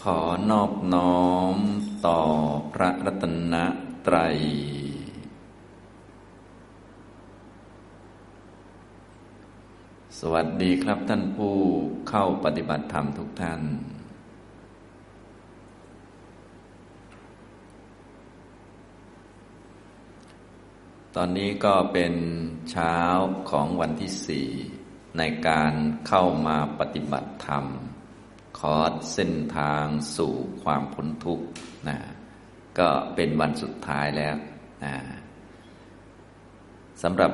ขอนอบน้อมต่อพระรัตนตรัย สวัสดีครับท่านผู้เข้าปฏิบัติธรรมทุกท่าน ตอนนี้ก็เป็นเช้าของวันที่สี่ในการเข้ามาปฏิบัติธรรม อร์สเส้นทางสู่ความพ้นทุกข์นะก็เป็นวันสุดท้ายแล้วนะสำหรับ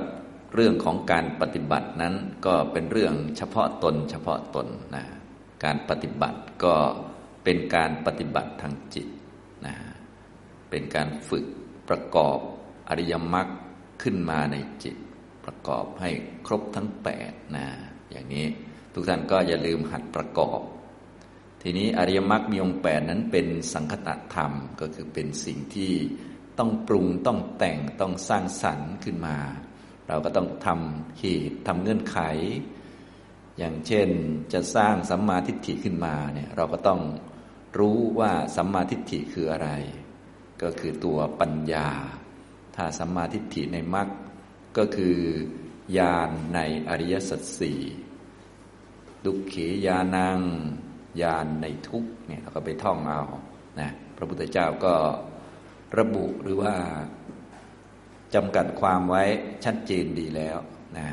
เรื่องของการปฏิบัตินั้นก็เป็นเรื่องเฉพาะตน เฉพาะตนนะการปฏิบัติก็เป็นการปฏิบัติทางจิตนะเป็นการฝึกประกอบอริยมรรคขึ้นมาในจิต ประกอบให้ครบทั้งแปดนะอย่างนี้ทุกท่านก็อย่าลืมหัดประกอบ ทีนี้อริยมรรคมีองค์แปดนั้นเป็นสังคตธรรมก็คือเป็นสิ่งที่ต้องปรุงต้องแต่งต้องสร้างสรรค์ขึ้นมา เราก็ต้องทำเหตุทำเงื่อนไข อย่างเช่นจะสร้างสัมมาทิฏฐิขึ้นมาเนี่ยเราก็ต้องรู้ว่าสัมมาทิฏฐิคืออะไร ก็คือตัวปัญญา ถ้าสัมมาทิฏฐิในมรรคก็คือญาณในอริยสัจสี่ดุเขยานัง ญาณในทุกเนี่ยเราก็ไปท่องเอานะพระพุทธเจ้าก็ระบุหรือว่าจำกัดความไว้ชัดเจนดีแล้วนะ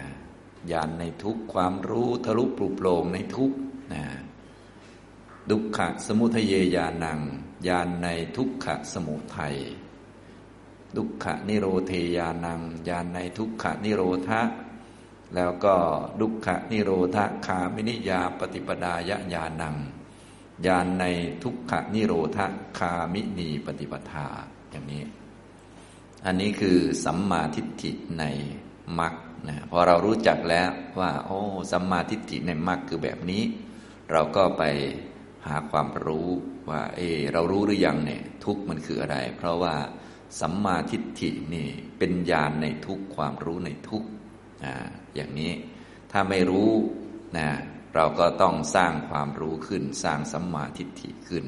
ญาณในทุกความรู้ทะลุปลุกโปร่งในทุกนะดุขะสมุทเยญาณังญาณในทุกขะสมุทัย ดุขะนิโรเทญาณังญาณในทุกขะนิโรธะ แล้วก็ดุขะนิโรธคามินิยาปฏิปดายญาณังญาณในทุกขะนิโรธคามินีปฏิปทาอย่างนี้ อันนี้คือสัมมาทิฏฐิในมรรคนะพอเรารู้จักแล้วว่า โอ้สัมมาทิฏฐิในมรรคคือแบบนี้ เราก็ไปหาความรู้ว่า เออเรารู้หรือยังเนี่ย ทุกมันคืออะไร เพราะว่าสัมมาทิฏฐินี่เป็นญาณในทุกความรู้ในทุก อย่างนี้ถ้าไม่รู้นะเราก็ต้องสร้างความรู้ขึ้น สร้างสัมมาทิฏฐิขึ้น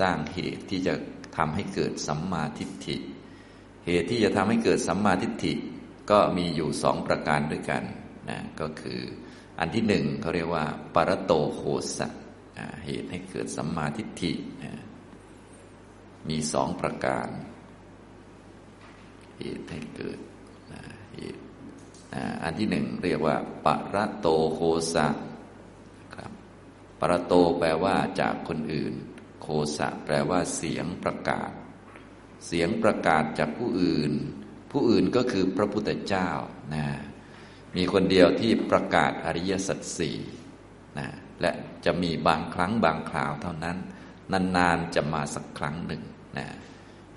สร้างเหตุที่จะทำให้เกิดสัมมาทิฏฐิ เหตุที่จะทำให้เกิดสัมมาทิฏฐิก็มีอยู่สองประการด้วยกันนะก็คืออันที่หนึ่งเขาเรียกว่าปรโตโคสะเหตุให้เกิดสัมมาทิฏฐิมีสองประการ เหตุให้เกิด อันที่หนึ่งเรียกว่าปรโตโคสะครับปรโตแปลว่าจากคนอื่น โคสะแปลว่าเสียงประกาศ เสียงประกาศจากผู้อื่น ผู้อื่นก็คือพระพุทธเจ้านะมีคนเดียวที่ประกาศอริยสัจสี่นะและจะมีบางครั้งบางคราวเท่านั้น นานๆจะมาสักครั้งหนึ่งนะ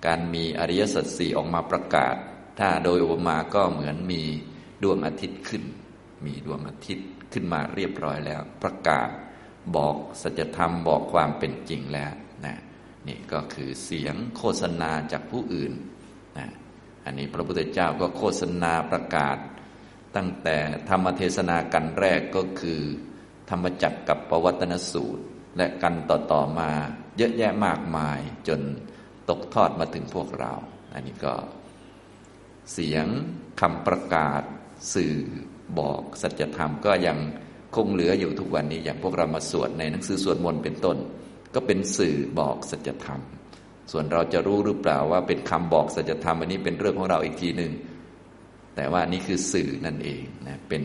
การมีอริยสัจสี่ออกมาประกาศ ถ้าโดยอุปมาก็เหมือนมี ดวงอาทิตย์ขึ้น มีดวงอาทิตย์ขึ้นมาเรียบร้อยแล้ว ประกาศบอกสัจธรรมบอกความเป็นจริงแล้วนะนี่ก็คือเสียงโฆษณาจากผู้อื่นนะอันนี้พระพุทธเจ้าก็โฆษณาประกาศ ตั้งแต่ธรรมเทศนากันแรกก็คือ ธรรมจักกับปวัตนสูตร และกันต่อๆมาเยอะแยะมากมายจนตกทอดมาถึงพวกเรา อันนี้ก็ เสียงคำประกาศ สื่อบอกสัจธรรมก็ยังคงเหลืออยู่ทุกวันนี้อย่างพวกเรามาสวดในหนังสือสวดมนต์เป็นต้น ก็เป็นสื่อบอกสัจธรรม ส่วนเราจะรู้หรือเปล่าว่าเป็นคำบอกสัจธรรมอันนี้เป็นเรื่องของเราอีกทีหนึ่งแต่ว่านี่คือสื่อนั่นเองนะเป็น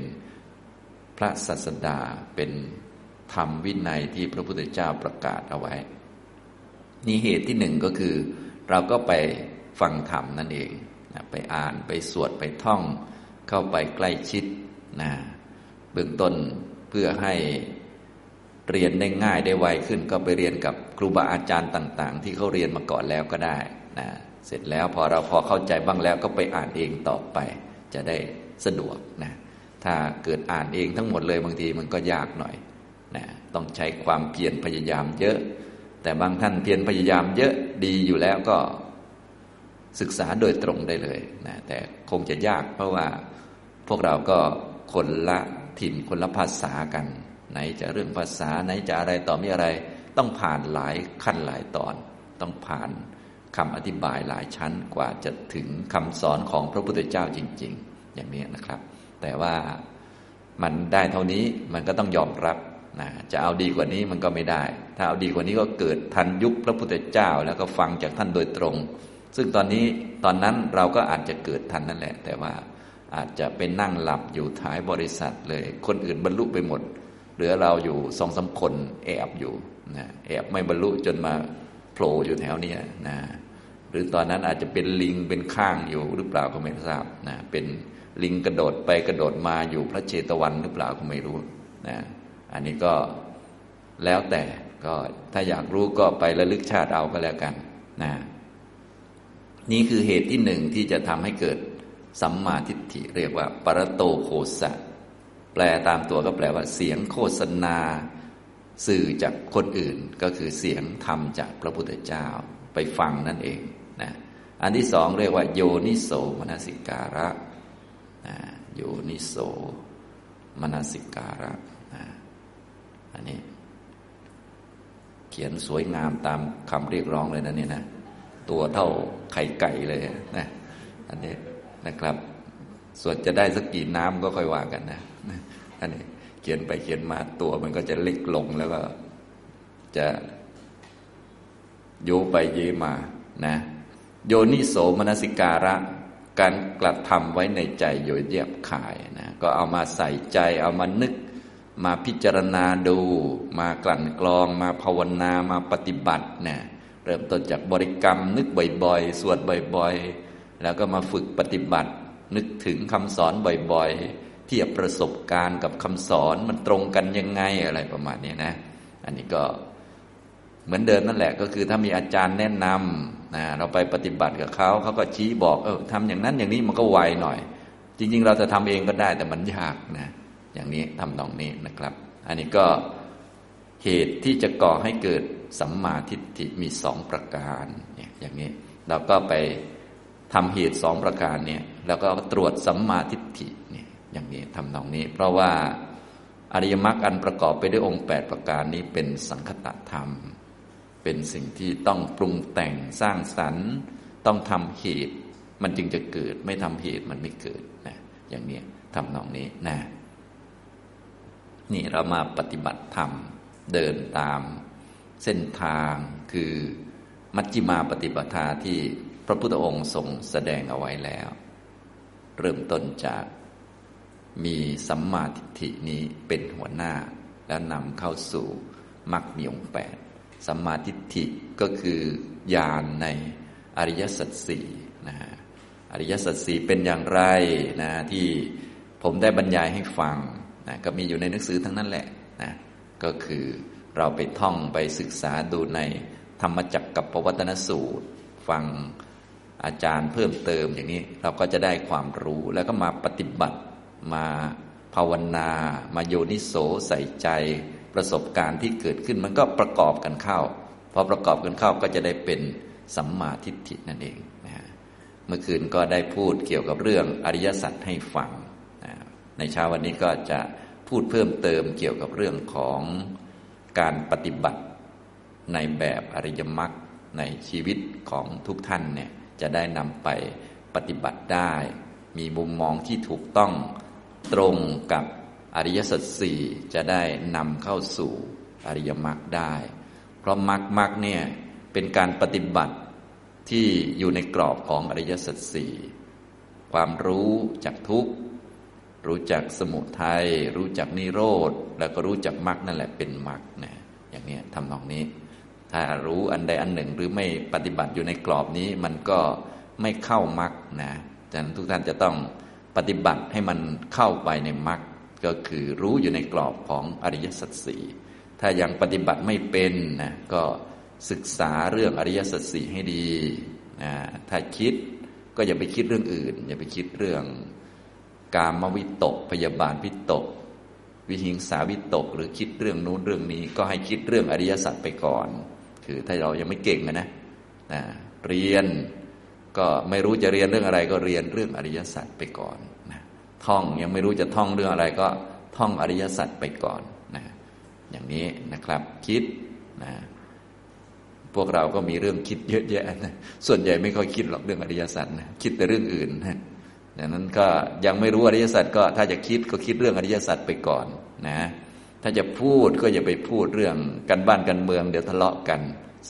พระศาสดาเป็นธรรมวินัยที่พระพุทธเจ้าประกาศเอาไว้ นี่เหตุที่หนึ่งก็คือ เราก็ไปฟังธรรมนั่นเองนะไปอ่านไปสวดไปท่อง เข้าไปใกล้ชิดนะเบื้องต้นเพื่อให้เรียนได้ง่ายได้ไวขึ้น ก็ไปเรียนกับครูบาอาจารย์ต่าง ๆ ที่เขาเรียนมาก่อนแล้วก็ได้นะเสร็จแล้วพอเราพอเข้าใจบ้างแล้วก็ไปอ่านเองต่อไป จะได้สะดวกนะถ้าเกิดอ่านเองทั้งหมดเลยบางทีมันก็ยากหน่อยนะต้องใช้ความเพียรพยายามเยอะ แต่บางท่านเพียรพยายามเยอะดีอยู่แล้วก็ศึกษาโดยตรงได้เลยนะแต่คงจะยากเพราะว่า พวกเราก็คนละถิ่นคนละภาษากัน ไหนจะเรื่องภาษาไหนจะอะไรต่อมีอะไร ต้องผ่านหลายขั้นหลายตอน ต้องผ่านคำอธิบายหลายชั้นกว่าจะถึงคำสอนของพระพุทธเจ้าจริง ๆ อย่างนี้นะครับ แต่ว่ามันได้เท่านี้มันก็ต้องยอมรับนะจะเอาดีกว่านี้มันก็ไม่ได้ ถ้าเอาดีกว่านี้ก็เกิดทันยุคพระพุทธเจ้าแล้วก็ฟังจากท่านโดยตรง ซึ่งตอนนี้ตอนนั้นเราก็อาจจะเกิดทันนั่นแหละ แต่ว่า อาจจะไปนั่งหลับอยู่ท้ายบริษัทเลย คนอื่นบรรลุไปหมด เหลือเราอยู่สองสาคนแอบอยู่นะแอบไม่บรรลุจนมาโผล่อยู่แถวนี้นะหรือตอนนั้นอาจจะเป็นลิงเป็นข้างอยู่หรือเปล่าก็ไม่ทราบนะเป็นลิงกระโดดไปกระโดดมาอยู่พระเจตวันหรือเปล่าก็ไม่รู้นะอันนี้ก็แล้วแต่ก็ถ้าอยากรู้ก็ไประลึกชาติเอาก็แล้วกันนะนี่คือเหตุที่หนึ่งที่จะทำให้เกิด สัมมาทิฏฐิเรียกว่า ปรโตโคสะ แปลตามตัวก็แปลว่า เสียงโฆษณา สื่อจากคนอื่นก็คือเสียงธรรมจากพระพุทธเจ้าไปฟังนั่นเองนะอันที่สองเรียกว่า โยนิโสมนสิการะนะโยนิโสมนสิการะนะอันนี้ เขียนสวยงามตามคำเรียกร้องเลยนะเนี่ยนะ ตัวเท่าไข่ไก่เลยนะอันนี้ นะครับ ส่วนจะได้สักกี่น้ำก็ค่อยว่ากันนะอันนี้เขียนไปเขียนมาตัวมันก็จะเล็กลงแล้วก็จะโยไปเยมานะ โยนิโสมนสิการะ การกระทำไว้ในใจโยเยียบขายนะ ก็เอามาใส่ใจเอามานึก มาพิจารณาดู มากลั่นกรอง มาภาวนามาปฏิบัติเนี่ยเริ่มต้นจากบริกรรมนึกบ่อยๆ สวดบ่อยๆ แล้วก็มาฝึกปฏิบัติ นึกถึงคำสอนบ่อยๆ เทียบประสบการณ์กับคำสอนมันตรงกันยังไงอะไรประมาณนี้นะ อันนี้ก็เหมือนเดิมนั่นแหละ ก็คือถ้ามีอาจารย์แนะนำนะเราไปปฏิบัติกับเขาเขาก็ชี้บอกเออทำอย่างนั้นอย่างนี้มันก็ไวหน่อย จริง ๆ เราจะทำเองก็ได้แต่มันยากนะ อย่างนี้ทำตรงนี้นะครับ อันนี้ก็เหตุที่จะก่อให้เกิดสัมมาทิฏฐิมีสองประการอย่างนี้เราก็ไป ทำเหตุสองประการเนี่ยแล้วก็ตรวจสัมมาทิฏฐิเนี่ยอย่างนี้ทำตรงนี้ เพราะว่าอริยมรรคอันประกอบไปด้วยองค์ 8 ประการนี้เป็นสังคตธรรม เป็นสิ่งที่ต้องปรุงแต่งสร้างสรรค์ ต้องทำเหตุมันจึงจะเกิด ไม่ทำเหตุมันไม่เกิดนะอย่างนี้ทำนองนี้นะนี่เรามาปฏิบัติธรรมเดินตามเส้นทางคือมัชฌิมาปฏิปทาที่ พระพุทธองค์ทรงแสดงเอาไว้แล้ว เริ่มต้นจากมีสัมมาทิฏฐินี้เป็นหัวหน้า แล้วนำเข้าสู่มรรคมีองค์แปดสัมมาทิฏฐิก็คือญาณในอริยสัจสี่นะฮะอริยสัจสี่เป็นอย่างไรนะที่ผมได้บรรยายให้ฟังนะก็มีอยู่ในหนังสือทั้งนั้นแหละนะก็คือเราไปท่องไปศึกษาดูในธรรมจักรกับปวัตนสูตร ฟัง อาจารย์เพิ่มเติมอย่างนี้เราก็จะได้ความรู้แล้วก็มาปฏิบัติมาภาวนา มาโยนิโสใส่ใจ ประสบการณ์ที่เกิดขึ้นมันก็ประกอบกันเข้าพอประกอบกันเข้าก็จะได้เป็นสัมมาทิฏฐินั่นเองนะเมื่อคืนก็ได้พูดเกี่ยวกับเรื่องอริยสัจให้ฟังนะในเช้าวันนี้ก็จะพูดเพิ่มเติมเกี่ยวกับเรื่องของการปฏิบัติในแบบอริยมรรคในชีวิตของทุกท่านเนี่ย จะได้นำไปปฏิบัติได้ มีมุมมองที่ถูกต้องตรงกับอริยสัจสี่จะได้นำเข้าสู่อริยมรรคได้ เพราะมรรคมรรคเนี่ยเป็นการปฏิบัติที่อยู่ในกรอบของอริยสัจสี่ความรู้จากทุกข์รู้จักสมุทัยรู้จักนิโรธแล้วก็รู้จักมรรคนั่นแหละเป็นมรรคนะอย่างนี้ทำนองนี้ ถ้ารู้อันใดอันหนึ่งหรือไม่ปฏิบัติอยู่ในกรอบนี้ มันก็ไม่เข้ามรรคนะฉะนั้นทุกท่านจะต้องปฏิบัติให้มันเข้าไปในมรรคก็คือรู้อยู่ในกรอบของอริยสัจสี่ถ้ายังปฏิบัติไม่เป็นนะก็ศึกษาเรื่องอริยสัจสี่ให้ดีนะถ้าคิดก็อย่าไปคิดเรื่องอื่น อย่าไปคิดเรื่องกามวิตก พยาบาลวิตก วิหิงสาวิตก หรือคิดเรื่องนู้นเรื่องนี้ ก็ให้คิดเรื่องอริยสัจไปก่อน คือถ้าเรายังไม่เก่งนะนะเรียนก็ไม่รู้จะเรียนเรื่องอะไร ก็เรียนเรื่องอริยสัจไปก่อนนะท่องยังไม่รู้จะท่องเรื่องอะไรก็ท่องอริยสัจไปก่อนนะอย่างนี้นะครับคิดนะพวกเราก็มีเรื่องคิดเยอะแยะนะส่วนใหญ่ไม่ค่อยคิดหรอกเรื่องอริยสัจนะคิดแต่เรื่องอื่นนะดังนั้นก็ยังไม่รู้อริยสัจก็ถ้าจะคิดก็คิดเรื่องอริยสัจไปก่อนนะ ถ้าจะพูดก็อย่าไปพูดเรื่องกันบ้านกันเมือง เดี๋ยวทะเลาะกัน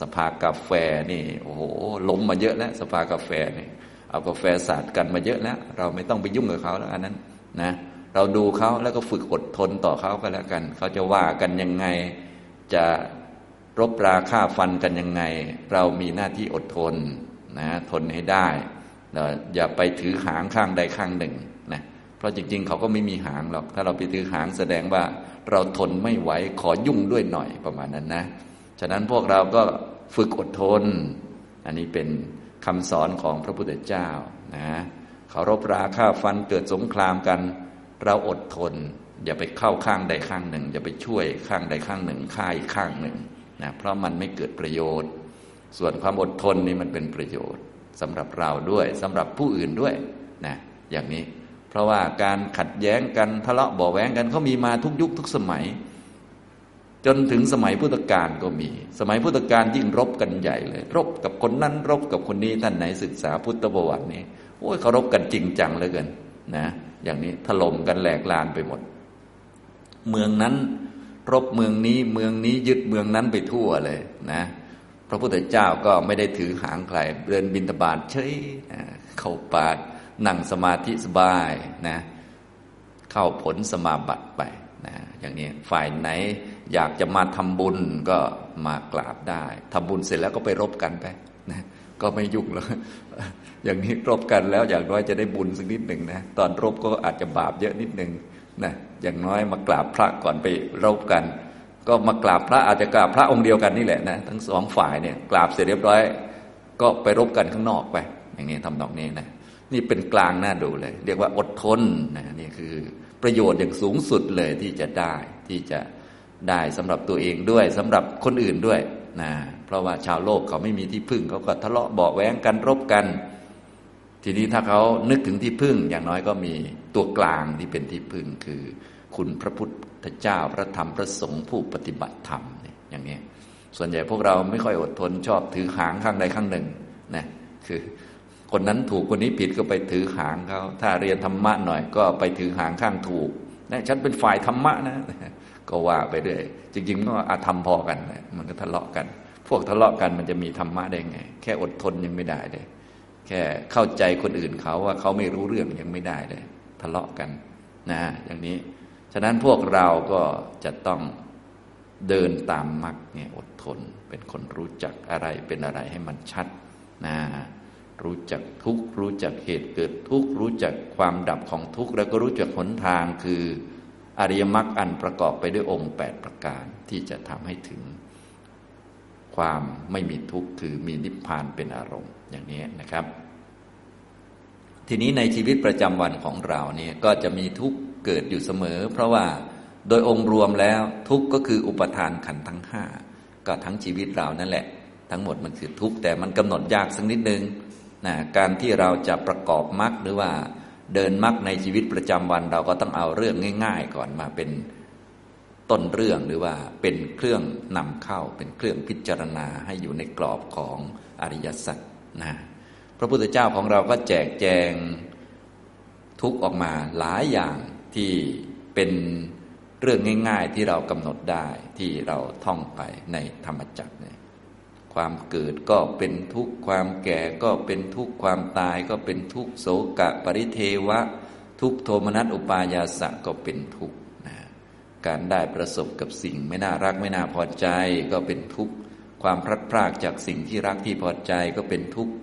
สภากาแฟนี่โอ้โหล้มมาเยอะแล้วสภากาแฟนี่เอากาแฟสาดกันมาเยอะแล้ว เราไม่ต้องไปยุ่งกับเขาแล้วอันนั้นนะเราดูเขาแล้วก็ฝึกอดทนต่อเขาก็แล้วกัน เขาจะว่ากันยังไง จะรบราฆ่าฟันกันยังไง เรามีหน้าที่อดทนนะทนให้ได้อย่าไปถือหางข้างใดข้างหนึ่ง เพราะจริง ๆ เขาก็ไม่มีหางหรอก ถ้าเราไปถือหางแสดงว่าเราทนไม่ไหวขอยุ่งด้วยหน่อยประมาณนั้นนะ ฉะนั้นพวกเราก็ฝึกอดทน อันนี้เป็นคำสอนของพระพุทธเจ้านะเขารบราฆ่าฟันเกิดสงครามกัน เราอดทน อย่าไปเข้าข้างใดข้างหนึ่ง อย่าไปช่วยข้างใดข้างหนึ่งฆ่าอีกข้างหนึ่งนะเพราะมันไม่เกิดประโยชน์ ส่วนความอดทนนี่มันเป็นประโยชน์สำหรับเราด้วยสำหรับผู้อื่นด้วยนะอย่างนี้ เพราะว่าการขัดแย้งกันทะเลาะบ่อแว้งกันเขามีมาทุกยุคทุกสมัย จนถึงสมัยพุทธกาลก็มี สมัยพุทธกาลยิ่งรบกันใหญ่เลย รบกับคนนั้นรบกับคนนี้ท่านไหนศึกษาพุทธประวัตินี้โอ้ยเขารบกันจริงจังเหลือเกินนะ อย่างนี้ถล่มกันแหลกลานไปหมด เมืองนั้นรบเมืองนี้เมืองนี้ยึดเมืองนั้นไปทั่วเลยนะพระพุทธเจ้าก็ไม่ได้ถือหางใครเดินบินตบาทเฉยเข้าป่า นั่งสมาธิสบายนะเข้าผลสมาบัติไปนะอย่างนี้ฝ่ายไหนอยากจะมาทำบุญก็มากราบได้ทำบุญเสร็จแล้วก็ไปรบกันไปนะก็ไม่ยุ่งแล้วอย่างนี้รบกันแล้วอย่างน้อยจะได้บุญสักนิดหนึ่งนะตอนรบก็อาจจะบาปเยอะนิดหนึ่งนะอย่างน้อยมากราบพระก่อนไปรบกัน ก็มากราบพระอาจจะกราบพระองค์เดียวกันนี่แหละนะทั้งสองฝ่ายเนี่ยกราบเสร็จเรียบร้อย ก็ไปรบกันข้างนอกไป อย่างนี้ทำนองนี้นะ นี่เป็นกลางน่าดูเลย เรียกว่าอดทนนะนี่คือประโยชน์อย่างสูงสุดเลยที่จะได้ที่จะได้สำหรับตัวเองด้วยสำหรับคนอื่นด้วยนะเพราะว่าชาวโลกเขาไม่มีที่พึ่ง เขาก็ทะเลาะเบาแว้งกันรบกัน ทีนี้ถ้าเขานึกถึงที่พึ่ง อย่างน้อยก็มีตัวกลางที่เป็นที่พึ่งคือ คุณพระพุทธเจ้าพระธรรมพระสงฆ์ผู้ปฏิบัติธรรมอย่างนี้ส่วนใหญ่พวกเราไม่ค่อยอดทนชอบถือหางข้างใดข้างหนึ่งนะคือ คนนั้นถูกคนนี้ผิดก็ไปถือหางเขาถ้าเรียนธรรมะหน่อยก็ไปถือหางข้างถูกนะฉันเป็นฝ่ายธรรมะนะ ก็ว่าไปเรื่อยจริงๆก็อาธรรมพอกันมันก็ทะเลาะกัน พวกทะเลาะกันมันจะมีธรรมะได้ไง แค่อดทนยังไม่ได้เลย แค่เข้าใจคนอื่นเขาว่าเขาไม่รู้เรื่องยังไม่ได้เลย ทะเลาะกันนะอย่างนี้ ฉะนั้นพวกเราก็จะต้องเดินตามมรรคเนี่ยอดทน เป็นคนรู้จักอะไรเป็นอะไรให้มันชัดนะ รู้จักทุกรู้จักเหตุเกิดทุกรู้จักความดับของทุกแล้วก็รู้จักหนทางคืออริยมรรคอันประกอบไปด้วยองค์ 8 ประการที่จะทำให้ถึง ความไม่มีทุกข์คือมีนิพพานเป็นอารมณ์อย่างนี้นะครับ ทีนี้ในชีวิตประจำวันของเราเนี่ยก็จะมีทุกข์เกิดอยู่เสมอ เพราะว่าโดยองค์รวมแล้วทุกข์ก็คืออุปทานขันทั้งห้าก็ทั้งชีวิตเรานั่นแหละ ทั้งหมดมันคือทุกข์แต่มันกำหนดยากสักนิดนึง นะการที่เราจะประกอบมรรคหรือว่าเดินมรรคในชีวิตประจำวันเราก็ต้องเอาเรื่องง่าย ๆ ก่อนมาเป็นต้นเรื่องหรือว่าเป็นเครื่องนำเข้าเป็นเครื่องพิจารณาให้อยู่ในกรอบของอริยสัจนะพระพุทธเจ้าของเราก็แจกแจงทุกออกมาหลายอย่างที่เป็นเรื่องง่าย ๆ ที่เรากำหนดได้ที่เราท่องไปในธรรมจักรเนี่ย ความเกิดก็เป็นทุกข์ความแก่ก็เป็นทุกข์ความตายก็เป็นทุกข์โศกะปริเทวะ ทุกโทมนัสอุปายาสะก็เป็นทุกข์นะการได้ประสบกับสิ่งไม่น่ารักไม่น่าพอใจก็เป็นทุกข์ความพลัดพรากจากสิ่งที่รักที่พอใจก็เป็นทุกข์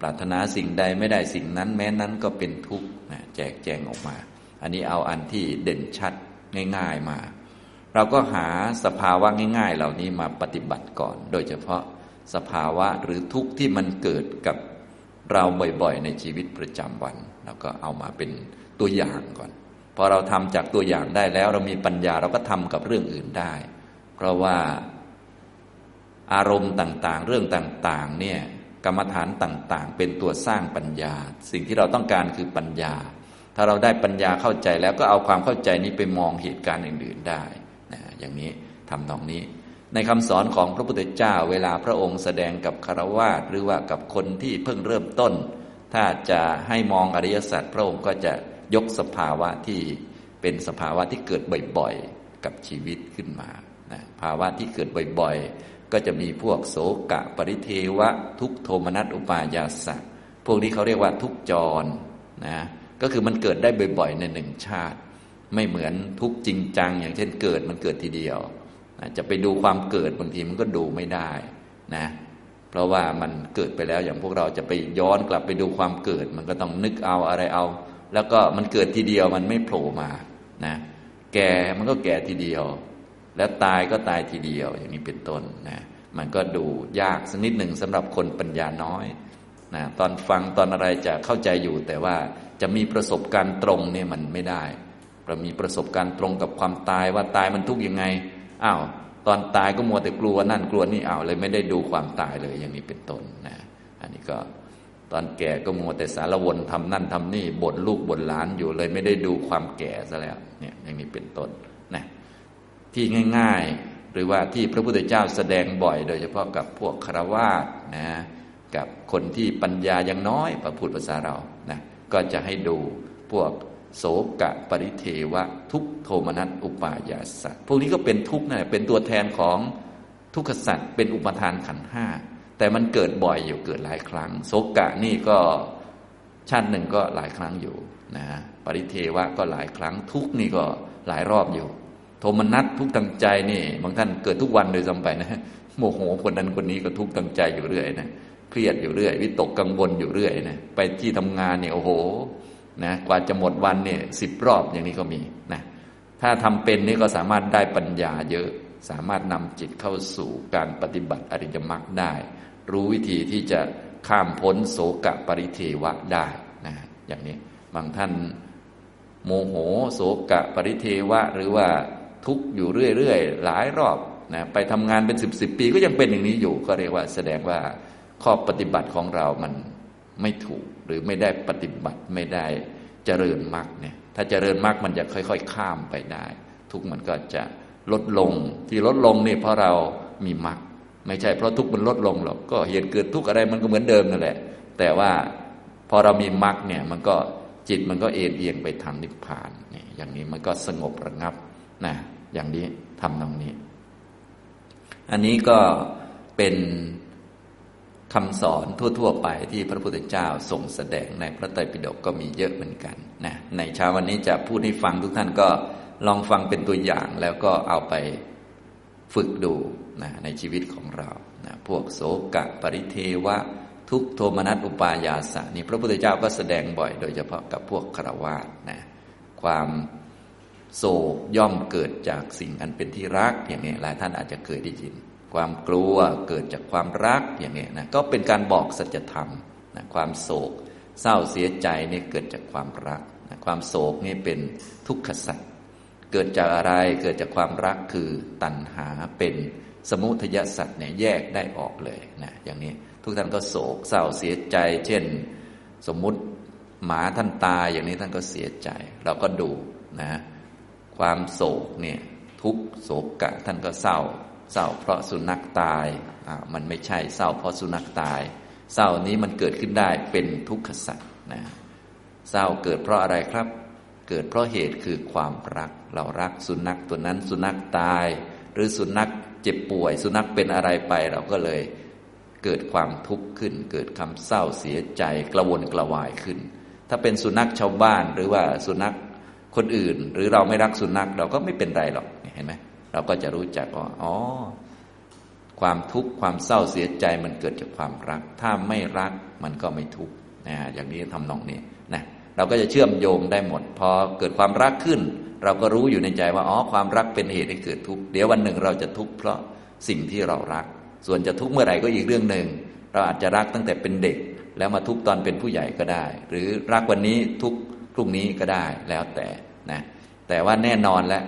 ปรารถนาสิ่งใดไม่ได้สิ่งนั้นแม้นั้นก็เป็นทุกข์นะแจกแจงออกมา อันนี้เอาอันที่เด่นชัดง่ายๆมา เราก็หาสภาวะง่าย ๆ เหล่านี้มาปฏิบัติก่อน โดยเฉพาะ สภาวะหรือทุกข์ที่มันเกิดกับเราบ่อยๆ ในชีวิตประจำวันเราก็เอามาเป็นตัวอย่างก่อน พอเราทำจากตัวอย่างได้แล้ว เรามีปัญญาเราก็ทำกับเรื่องอื่นได้ เพราะว่าอารมณ์ต่างๆ เรื่องต่างๆ เนี่ยกรรมฐานต่างๆ เป็นตัวสร้างปัญญา สิ่งที่เราต้องการคือปัญญา ถ้าเราได้ปัญญาเข้าใจแล้วก็เอาความเข้าใจนี้ไปมองเหตุการณ์อื่น ๆได้นะอย่างนี้ทำตรงนี้ ในคำสอนของพระพุทธเจ้าเวลาพระองค์แสดงกับคารวาสหรือว่ากับคนที่เพิ่งเริ่มต้น ถ้าจะให้มองอริยสัจพระองค์ก็จะยกสภาวะที่เป็นสภาวะที่เกิดบ่อยๆกับชีวิตขึ้นมานะภาวะที่เกิดบ่อยๆ ก็จะมีพวกโสกะปริเทวะ ทุกโทมนัสอุปายาสะพวกนี้เขาเรียกว่าทุกจรนะก็คือมันเกิดได้บ่อยๆ ในหนึ่งชาติ ไม่เหมือนทุกจริงจัง อย่างเช่นเกิดมันเกิดทีเดียว จะไปดูความเกิดบางทีมันก็ดูไม่ได้นะ เพราะว่ามันเกิดไปแล้วอย่างพวกเราจะไปย้อนกลับไปดูความเกิด มันก็ต้องนึกเอาอะไรเอา แล้วก็มันเกิดทีเดียวมันไม่โผล่มานะแก่มันก็แก่ทีเดียว แล้วตายก็ตายทีเดียวอย่างนี้เป็นต้นนะมันก็ดูยากสักนิดหนึ่งสำหรับคนปัญญาน้อยนะตอนฟังตอนอะไรจะเข้าใจอยู่ แต่ว่าจะมีประสบการณ์ตรงเนี่ยมันไม่ได้เรามีประสบการณ์ตรงกับความตายว่าตายมันทุกข์ยังไง อ้าวตอนตายก็มัวแต่กลัวนั่นกลัวนี่อ้าวเลยไม่ได้ดูความตายเลยอย่างนี้เป็นต้นนะอันนี้ก็ตอนแก่ก็มัวแต่สารวนทำนั่นทำนี่บ่นลูกบ่นหลานอยู่เลยไม่ได้ดูความแก่ซะแล้วเนี่ยอย่างนี้เป็นต้นนะที่ง่าย ๆ หรือว่าที่พระพุทธเจ้าแสดงบ่อย โดยเฉพาะกับพวกคารวาสนะกับคนที่ปัญญายังน้อยประพุทธภาษาเรานะก็จะให้ดูพวก โสกะปริเทวะ ทุกโทมนัสอุปายาสัตพวกนี้ก็เป็นทุกข์นะเป็นตัวแทนของทุกขสัตว์เป็นอุปทานขันห้าแต่มันเกิดบ่อยอยู่เกิดหลายครั้ง โสกะนี่ก็ชาติหนึ่งก็หลายครั้งอยู่นะปริเทวะก็หลายครั้ง ทุกนี่ก็หลายรอบอยู่ โทมนัสทุกตังใจนี่บางท่านเกิดทุกวันโดยซ้ำไปนะโมโหคนนั้นคนนี้ก็ทุกตังใจอยู่เรื่อยนะเครียดอยู่เรื่อย วิตกกังวลอยู่เรื่อยนะไปที่ทำงานเนี่ยโอ้โห นะกว่าจะหมดวันเนี่ยสิบรอบอย่างนี้ก็มีนะถ้าทำเป็นนี่ก็สามารถได้ปัญญาเยอะ สามารถนำจิตเข้าสู่การปฏิบัติอริยมรรคได้ รู้วิธีที่จะข้ามพ้นโสกะปริเทวะได้นะอย่างนี้บางท่านโมโหโสกะปริเทวะ หรือว่าทุกอยู่เรื่อยๆ หลายรอบนะไปทำงานเป็นสิบสิบปีก็ยังเป็นอย่างนี้อยู่ ก็เรียกว่าแสดงว่าข้อปฏิบัติของเรามันไม่ถูกหรือไม่ได้ปฏิบัติไม่ได้ เจริญมรรคเนี่ยถ้าเจริญมรรคมันจะค่อย ๆ ข้ามไปได้ ทุกมันก็จะลดลงที่ลดลงนี่เพราะเรามีมรรคไม่ใช่เพราะทุกมันลดลงหรอกก็เหตุเกิดทุกอะไรมันก็เหมือนเดิมนั่นแหละ แต่ว่าพอเรามีมรรคเนี่ยมันก็จิตมันก็เอ็นเอียงไปทางนิพพานนี่อย่างนี้มันก็สงบระงับนะอย่างนี้ทำตรงนี้ อันนี้ก็เป็น คำสอนทั่ว ๆ ไปที่พระพุทธเจ้าทรงแสดงในพระไตรปิฎกก็มีเยอะเหมือนกันนะในเช้าวันนี้จะพูดให้ฟังทุกท่านก็ลองฟังเป็นตัวอย่างแล้วก็เอาไปฝึกดูนะในชีวิตของเรานะพวกโสกะปริเทวะ ทุกโทมนัสอุปายาสะนี่พระพุทธเจ้าก็แสดงบ่อย โดยเฉพาะกับพวกครวาสนะความโศกย่อมเกิดจากสิ่งอันเป็นที่รักอย่างนี้หลายท่านอาจจะเคยได้ยิน ความกลัวเกิดจากความรักอย่างนี้นะก็เป็นการบอกสัจธรรมนะความโศก เศร้าเสียใจนี่เกิดจากความรักนะความโศกนี่เป็นทุกขสัจเกิดจากอะไรเกิดจากความรักคือตัณหาเป็นสมุทยสัจเนี่ยแยกได้ออกเลยนะอย่างนี้ทุกท่านก็โศกเศร้าเสียใจ เช่น สมมุติหมาท่านตายอย่างนี้ท่านก็เสียใจ เราก็ดูนะความโศกเนี่ยทุกโศกกะท่านก็เศร้า เศร้าเพราะสุนัขตายมันไม่ใช่เศร้าเพราะสุนัขตาย เศร้านี้มันเกิดขึ้นได้เป็นทุกขสัตว์นะเศร้าเกิดเพราะอะไรครับ เกิดเพราะเหตุคือความรัก เรารักสุนัขตัวนั้นสุนัขตาย หรือสุนัขเจ็บป่วย สุนัขเป็นอะไรไปเราก็เลยเกิดความทุกข์ขึ้น เกิดคำเศร้าเสียใจกระวนกระวายขึ้น ถ้าเป็นสุนัขชาวบ้านหรือว่าสุนัขคนอื่น หรือเราไม่รักสุนัขเราก็ไม่เป็นไรหรอกเห็นไหม เราก็จะรู้จักว่าอ๋อ ความทุกข์ความเศร้าเสียใจมันเกิดจากความรัก ถ้าไม่รักมันก็ไม่ทุกข์นะอย่างนี้ทำนองนี้นะเราก็จะเชื่อมโยงได้หมด พอเกิดความรักขึ้น เราก็รู้อยู่ในใจว่าอ๋อความรักเป็นเหตุให้เกิดทุกข์เดี๋ยววันหนึ่งเราจะทุกข์เพราะสิ่งที่เรารัก ส่วนจะทุกข์เมื่อไหร่ก็อีกเรื่องหนึ่งเราอาจจะรักตั้งแต่เป็นเด็ก แล้วมาทุกข์ตอนเป็นผู้ใหญ่ก็ได้ หรือรักวันนี้ทุกพรุ่งนี้ก็ได้แล้วแต่นะแต่ว่าแน่นอนแล้ว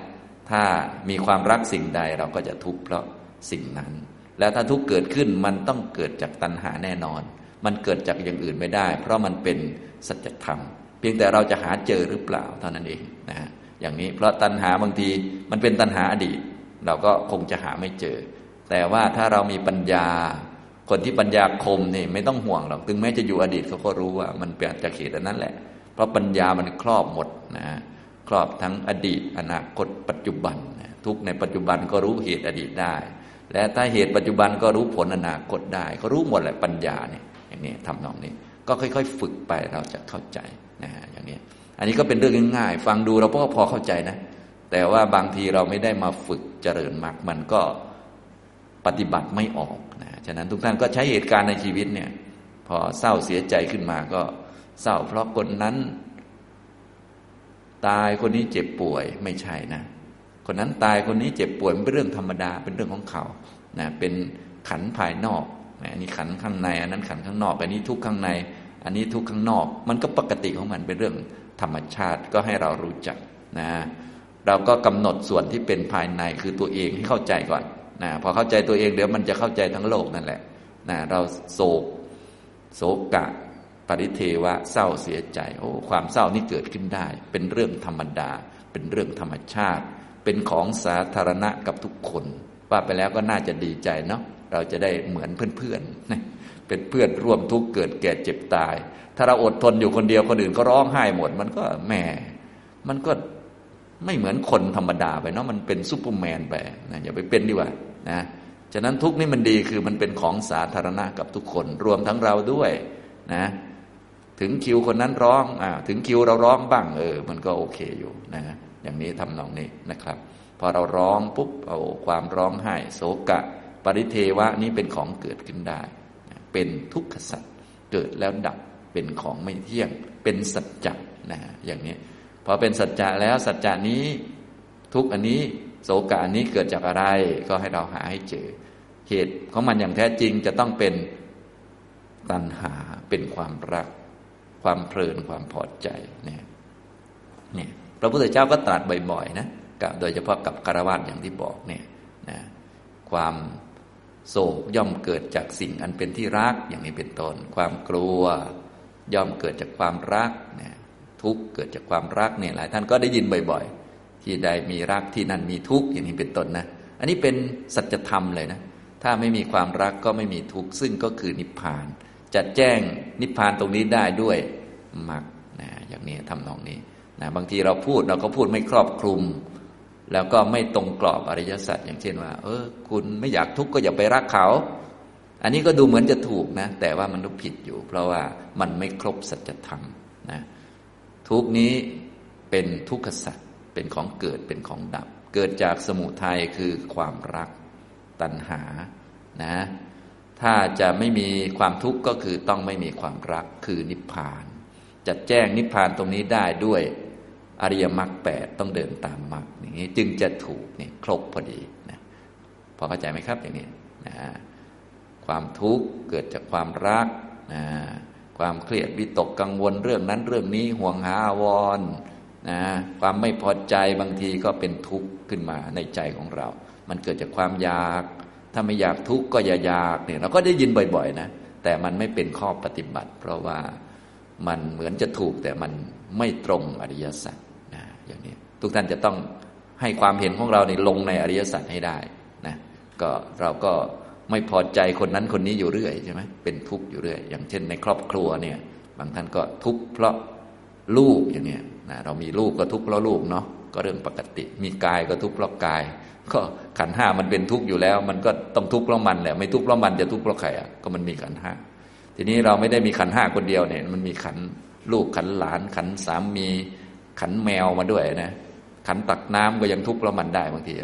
ถ้ามีความรักสิ่งใดเราก็จะทุกข์เพราะสิ่งนั้น แล้วถ้าทุกข์เกิดขึ้นมันต้องเกิดจากตัณหาแน่นอน มันเกิดจากอย่างอื่นไม่ได้ เพราะมันเป็นสัจธรรม เพียงแต่เราจะหาเจอหรือเปล่าเท่านั้นเองนะฮะอย่างนี้เพราะตัณหาบางทีมันเป็นตัณหาอดีต เราก็คงจะหาไม่เจอ แต่ว่าถ้าเรามีปัญญา คนที่ปัญญาคมนี่ไม่ต้องห่วงหรอกถึงแม้จะอยู่อดีตเขาก็รู้ว่ามันเปลี่ยนจากเหตุนั้นแหละ เพราะปัญญามันครอบหมดนะ ครอบทั้งอดีต อนาคต ปัจจุบันทุกในปัจจุบันก็รู้เหตุอดีตได้ และถ้าเหตุปัจจุบันก็รู้ผลอนาคตได้ก็รู้หมดแหละปัญญาเนี่ยอย่างนี้ทำนองนี้ ก็ค่อย ๆ ฝึกไปเราจะเข้าใจนะฮะอย่างนี้ อันนี้ก็เป็นเรื่องง่ายๆฟังดูเราก็พอเข้าใจนะ แต่ว่าบางทีเราไม่ได้มาฝึกเจริญมากมันก็ปฏิบัติไม่ออกนะฉะนั้นทุกท่านก็ใช้เหตุการณ์ในชีวิตเนี่ย พอเศร้าเสียใจขึ้นมาก็เศร้าเพราะคนนั้น ตายคนนี้เจ็บป่วยไม่ใช่นะ คนนั้นตายคนนี้เจ็บป่วยเป็นเรื่องธรรมดาเป็นเรื่องของเขานะเป็นขันภายนอกอันนี้ขันข้างใน อันนั้นขันข้างนอก อันนี้ทุกข้างใน อันนี้ทุกข้างนอก มันก็ปกติของมันเป็นเรื่องธรรมชาติก็ให้เรารู้จักนะเราก็กำหนดส่วนที่เป็นภายในคือตัวเองให้เข้าใจก่อนนะพอเข้าใจตัวเองเดี๋ยวมันจะเข้าใจทั้งโลกนั่นแหละนะเราโศกโศกกะ ปริเทวะเศร้าเสียใจ โอ้ความเศร้านี่เกิดขึ้นได้ เป็นเรื่องธรรมดา เป็นเรื่องธรรมชาติ เป็นของสาธารณะกับทุกคน ว่าไปแล้วก็น่าจะดีใจเนาะเราจะได้เหมือนเพื่อนๆเป็นเพื่อนร่วมทุกข์เกิดแก่เจ็บตาย ถ้าเราอดทนอยู่คนเดียวคนอื่นก็ร้องไห้หมด มันก็แหมมันก็ไม่เหมือนคนธรรมดาไปเนาะมันเป็นซูเปอร์แมนไปนะอย่าไปเป็นดีกว่านะฉะนั้นทุกนี่มันดีคือมันเป็นของสาธารณะกับทุกคน รวมทั้งเราด้วยนะ ถึงคิวคนนั้นร้องอ่าถึงคิวเราร้องบ้างเออ มันก็โอเคอยู่นะอย่างนี้ทำนองนี้นะครับ พอเราร้องปุ๊บเอาความร้องไห้โศกะ ปริเทวะนี้เป็นของเกิดขึ้นได้ เป็นทุกขสัจเกิดแล้วดับเป็นของไม่เที่ยง เป็นสัจจะนะอย่างนี้พอเป็นสัจจะแล้วสัจจะนี้ ทุกอันนี้โศกะอันนี้เกิดจากอะไร ก็ให้เราหาให้เจอเหตุของมันอย่างแท้จริงจะต้องเป็นตัณหาเป็นความรัก ความเพลินความพอใจเนี่ยเนี่ยพระพุทธเจ้าก็ตรัสบ่อยๆนะกับโดยเฉพาะกับคารวะอย่างที่บอกเนี่ยนะความโศกย่อมเกิดจากสิ่งอันเป็นที่รักอย่างนี้เป็นต้นความกลัว ย่อมเกิดจากความรักเนี่ยทุกเกิดจากความรักเนี่ยหลายท่านก็ได้ยินบ่อยๆ ที่ใดมีรักที่นั่นมีทุกอย่างนี้เป็นต้นนะอันนี้เป็นสัจธรรมเลยนะถ้าไม่มีความรักก็ไม่มีทุกข์ซึ่งก็คือนิพพาน จะแจ้งนิพพานตรงนี้ได้ด้วยมรรคนะอย่างนี้ทำนองนี้นะบางทีเราพูดเราก็พูดไม่ครอบคลุม แล้วก็ไม่ตรงกรอบอริยสัจอย่างเช่นว่า เออ คุณไม่อยากทุกข์ก็อย่าไปรักเขา อันนี้ก็ดูเหมือนจะถูกนะ แต่ว่ามันผิดอยู่ เพราะว่ามันไม่ครบสัจธรรมนะทุกนี้เป็นทุกขสัจเป็นของเกิดเป็นของดับ เกิดจากสมุทัยคือความรักตัณหานะ ถ้าจะไม่มีความทุกข์ก็คือต้องไม่มีความรักคือนิพพาน จะแจ้งนิพพานตรงนี้ได้ด้วยอริยมรรคแปดต้องเดินตามมรรคอย่างนี้จึงจะถูกนี่ครบพอดีนะพอเข้าใจไหมครับอย่างนี้นะความทุกข์เกิดจากความรักนะความเครียดวิตกกังวลเรื่องนั้นเรื่องนี้ห่วงหาอาวรนะความไม่พอใจบางทีก็เป็นทุกข์ขึ้นมาในใจของเรา มันเกิดจากความอยาก ถ้าไม่อยากทุกข์ก็อย่าอยากเนี่ยเราก็ได้ยินบ่อย ๆ นะ แต่มันไม่เป็นข้อปฏิบัติ เพราะว่ามันเหมือนจะถูกแต่มันไม่ตรงอริยสัจนะอย่างนี้ทุกท่านจะต้องให้ความเห็นของเราในลงในอริยสัจให้ได้นะก็เราก็ไม่พอใจคนนั้นคนนี้อยู่เรื่อยใช่ไหมเป็นทุกข์อยู่เรื่อย อย่างเช่น ในครอบครัวเนี่ยบางท่านก็ทุกข์เพราะลูกอย่างนี้นะเรามีลูกก็ทุกข์เพราะลูกเนาะก็เรื่องปกติ มีกายก็ทุกข์เพราะกาย ก็ขันห้ามันเป็นทุกข์อยู่แล้ว มันก็ต้องทุกข์เพราะมันแหละไม่ทุกข์เพราะมันจะทุกข์เพราะใครอะก็มันมีขันห้าทีนี้เราไม่ได้มีขันห้าคนเดียวเนี่ย มันมีขันลูกขันหลาน ขันสามีขันแมวมาด้วยนะ ขันตักน้ำก็ยังทุกข์เพราะมันได้บางที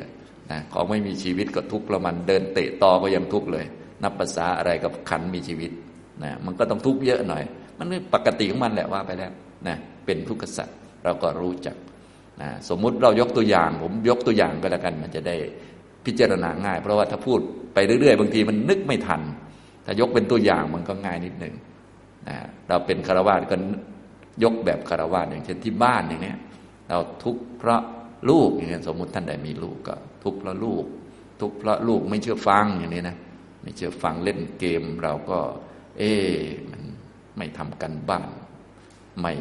นะของไม่มีชีวิตก็ทุกข์เพราะมันเดินเตะตอก็ยังทุกข์เลย นับภาษาอะไรกับขันมีชีวิตนะมันก็ต้องทุกข์เยอะหน่อย มันปกติของมันแหละว่าไปแล้วนะเป็นทุกข์สัตว์เราก็รู้จัก นะสมมุติเรายกตัวอย่าง ผมยกตัวอย่างก็แล้วกัน มันจะได้พิจารณาง่าย เพราะว่าถ้าพูดไปเรื่อยๆ บางทีมันนึกไม่ทัน ถ้ายกเป็นตัวอย่างมันก็ง่ายนิดหนึ่งนะเราเป็นคารวะก็ยกแบบคารวะอย่างเช่นที่บ้านอย่างนี้เราทุกข์เพราะลูกอย่างนี้สมมุติท่านใดมีลูกก็ ทุกข์เพราะลูก ทุกข์เพราะลูกไม่เชื่อฟังอย่างนี้นะไม่เชื่อฟังเล่นเกมเราก็ เอ๊มันไม่ทำกันบ้านไม่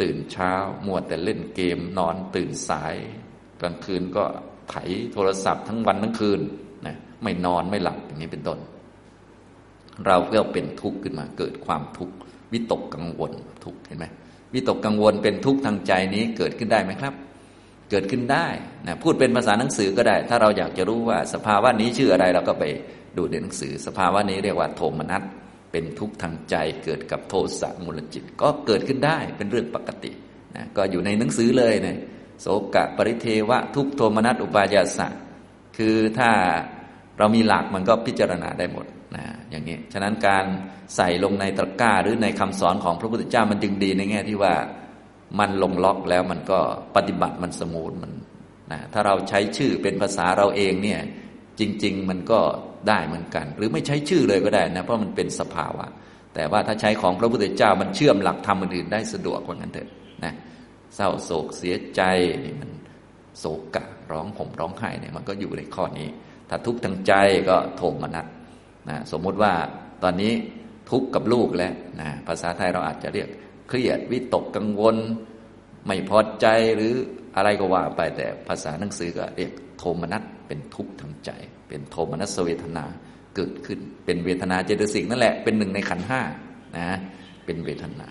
ตื่นเช้า มัวแต่เล่นเกม นอนตื่นสาย กลางคืนก็ไถโทรศัพท์ทั้งวันทั้งคืนนะไม่นอนไม่หลับอย่างนี้เป็นต้น เราก็เป็นทุกข์ขึ้นมา เกิดความทุกข์วิตกกังวลทุกข์เห็นไหมวิตกกังวลเป็นทุกข์ทางใจนี้เกิดขึ้นได้ไหมครับ เกิดขึ้นได้นะพูดเป็นภาษาหนังสือก็ได้ ถ้าเราอยากจะรู้ว่าสภาวะนี้ชื่ออะไรเราก็ไปดูในหนังสือ สภาวะนี้เรียกว่าโทมนัส เป็นทุกข์ทางใจเกิดกับโทสะมูลจิต ก็เกิดขึ้นได้เป็นเรื่องปกตินะก็อยู่ในหนังสือเลยเนะโสกะปริเทวะทุกโทมนัสอุปายาสะคือถ้าเรามีหลักมันก็พิจารณาได้หมดนะอย่างนี้ ฉะนั้นการใส่ลงในตะกร้าหรือในคำสอนของพระพุทธเจ้ามันจึงดีในแง่ที่ว่ามันลงล็อกแล้วมันก็ปฏิบัติมันสมูทมันนะถ้าเราใช้ชื่อเป็นภาษาเราเองเนี่ยจริง ๆ มันก็ ได้เหมือนกัน หรือไม่ใช้ชื่อเลยก็ได้นะเพราะมันเป็นสภาวะ แต่ว่าถ้าใช้ของพระพุทธเจ้ามันเชื่อมหลักธรรมอื่นได้สะดวกกว่านั้นเถอะนะเศร้าโศกเสียใจนี่มันโศกกะร้องห่มร้องไห้เนี่ยมันก็อยู่ในข้อนี้ ถ้าทุกข์ทางใจก็โทมนัสนะสมมุติว่าตอนนี้ทุกข์กับลูกแล้วนะภาษาไทยเราอาจจะเรียกเครียดวิตกกังวล ไม่พอใจหรืออะไรก็ว่าไปแต่ภาษาหนังสือก็เรียกโทมนัสเป็นทุกข์ทางใจ เป็นโทมนัสเวทนาเกิดขึ้น เป็นเวทนาเจตสิกนั่นแหละเป็นหนึ่งในขันห้านะเป็นเวทนา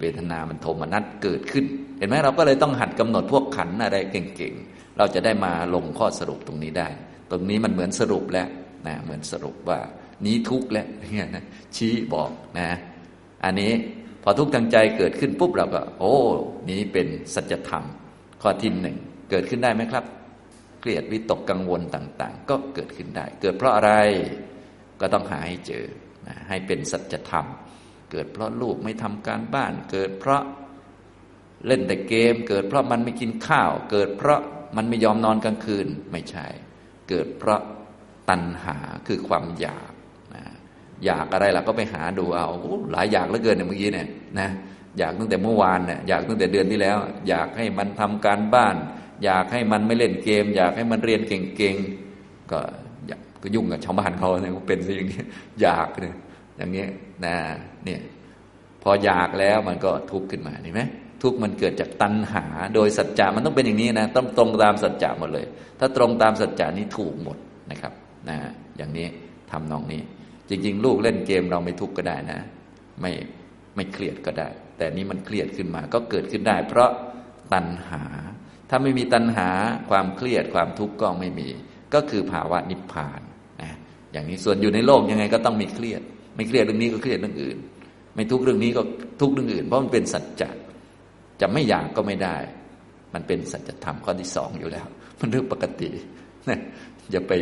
เวทนามันโทมนัสเกิดขึ้น เห็นไหมเราก็เลยต้องหัดกำหนดพวกขันอะไรเก่งๆ เราจะได้มาลงข้อสรุปตรงนี้ได้ ตรงนี้มันเหมือนสรุปแล้วนะเหมือนสรุปว่านี้ทุกข์แล้วเนี่ยนะชี้บอกนะ อันนี้พอทุกข์ทางใจเกิดขึ้นปุ๊บเราก็ โอ้ นี้เป็นสัจธรรม ข้อที่หนึ่งเกิดขึ้นได้ไหมครับ เครียดวิตกกังวลต่าง ๆ ก็เกิดขึ้นได้ เกิดเพราะอะไรก็ต้องหาให้เจอนะให้เป็นสัจธรรม เกิดเพราะลูกไม่ทำการบ้าน เกิดเพราะเล่นแต่เกม เกิดเพราะมันไม่กินข้าว เกิดเพราะมันไม่ยอมนอนกลางคืนไม่ใช่ เกิดเพราะตัณหาคือความอยากนะอยากอะไรล่ะก็ไปหาดูเอาหลายอยากเหลือเกินเนี่ยเมื่อกี้เนี่ยนะอยากตั้งแต่เมื่อวานเนี่ยอยากตั้งแต่เดือนที่แล้ว อยากให้มันทำการบ้าน อยากให้มันไม่เล่นเกม อยากให้มันเรียนเก่งๆก็ก็ยุ่งกับชาวบ้านเขาเนี่ยเป็นอย่างนี้อยากเนี่ยอย่างนี้นะเนี่ยพออยากแล้วมันก็ทุกข์ขึ้นมาเห็นไหมทุกข์มันเกิดจากตัณหา โดยสัจจะมันต้องเป็นอย่างนี้นะต้องตรงตามสัจจะหมดเลย ถ้าตรงตามสัจจะนี้ถูกหมดนะครับนะอย่างนี้ทำนองนี้ จริง ๆ ลูกเล่นเกมเราไม่ทุกข์ก็ได้นะ ไม่ไม่เครียดก็ได้ แต่นี้มันเครียดขึ้นมาก็เกิดขึ้นได้ เพราะตัณหา ถ้าไม่มีตัณหาความเครียดความทุกข์ก็ไม่มี ก็คือภาวะนิพพานนะอย่างนี้ส่วนอยู่ในโลกยังไงก็ต้องมีเครียด ไม่เครียดเรื่องนี้ก็เครียดเรื่องอื่น ไม่ทุกเรื่องนี้ก็ทุกเรื่องอื่น เพราะมันเป็นสัจจะจะไม่อยากก็ไม่ได้ มันเป็นสัจธรรมข้อที่สองอยู่แล้ว มันเรื่องปกตินะอย่าไป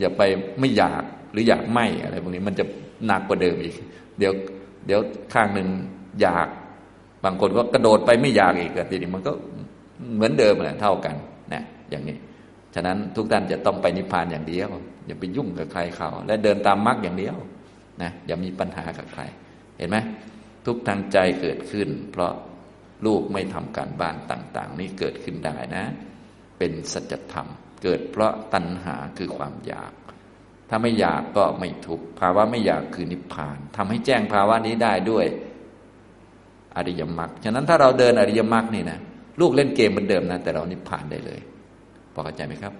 อย่าไปไม่อยากหรืออยากไม่อะไรพวกนี้มันจะหนักกว่าเดิมอีก เดี๋ยว เดี๋ยวข้างหนึ่งอยาก บางคนก็กระโดดไปไม่อยากอีกทีนี้มันก็ เหมือนเดิมแหละเท่ากันนะอย่างนี้ ฉะนั้นทุกท่านจะต้องไปนิพพานอย่างเดียว อย่าไปยุ่งกับใครเขา และเดินตามมรรคอย่างเดียวนะอย่ามีปัญหากับใคร เห็นไหมทุกทางใจเกิดขึ้น เพราะลูกไม่ทำการบ้านต่าง ๆ นี้เกิดขึ้นได้นะ เป็นสัจธรรม เกิดเพราะตัณหาคือความอยาก ถ้าไม่อยากก็ไม่ทุกภาวะไม่อยากคือนิพพานทำให้แจ้งภาวะนี้ได้ด้วย อริยมรรคฉะนั้นถ้าเราเดินอริยมรรคนี่นะ ลูกเล่นเกมเหมือนเดิมนะ แต่เรานิพพานได้เลย พอเข้าใจไหมครับ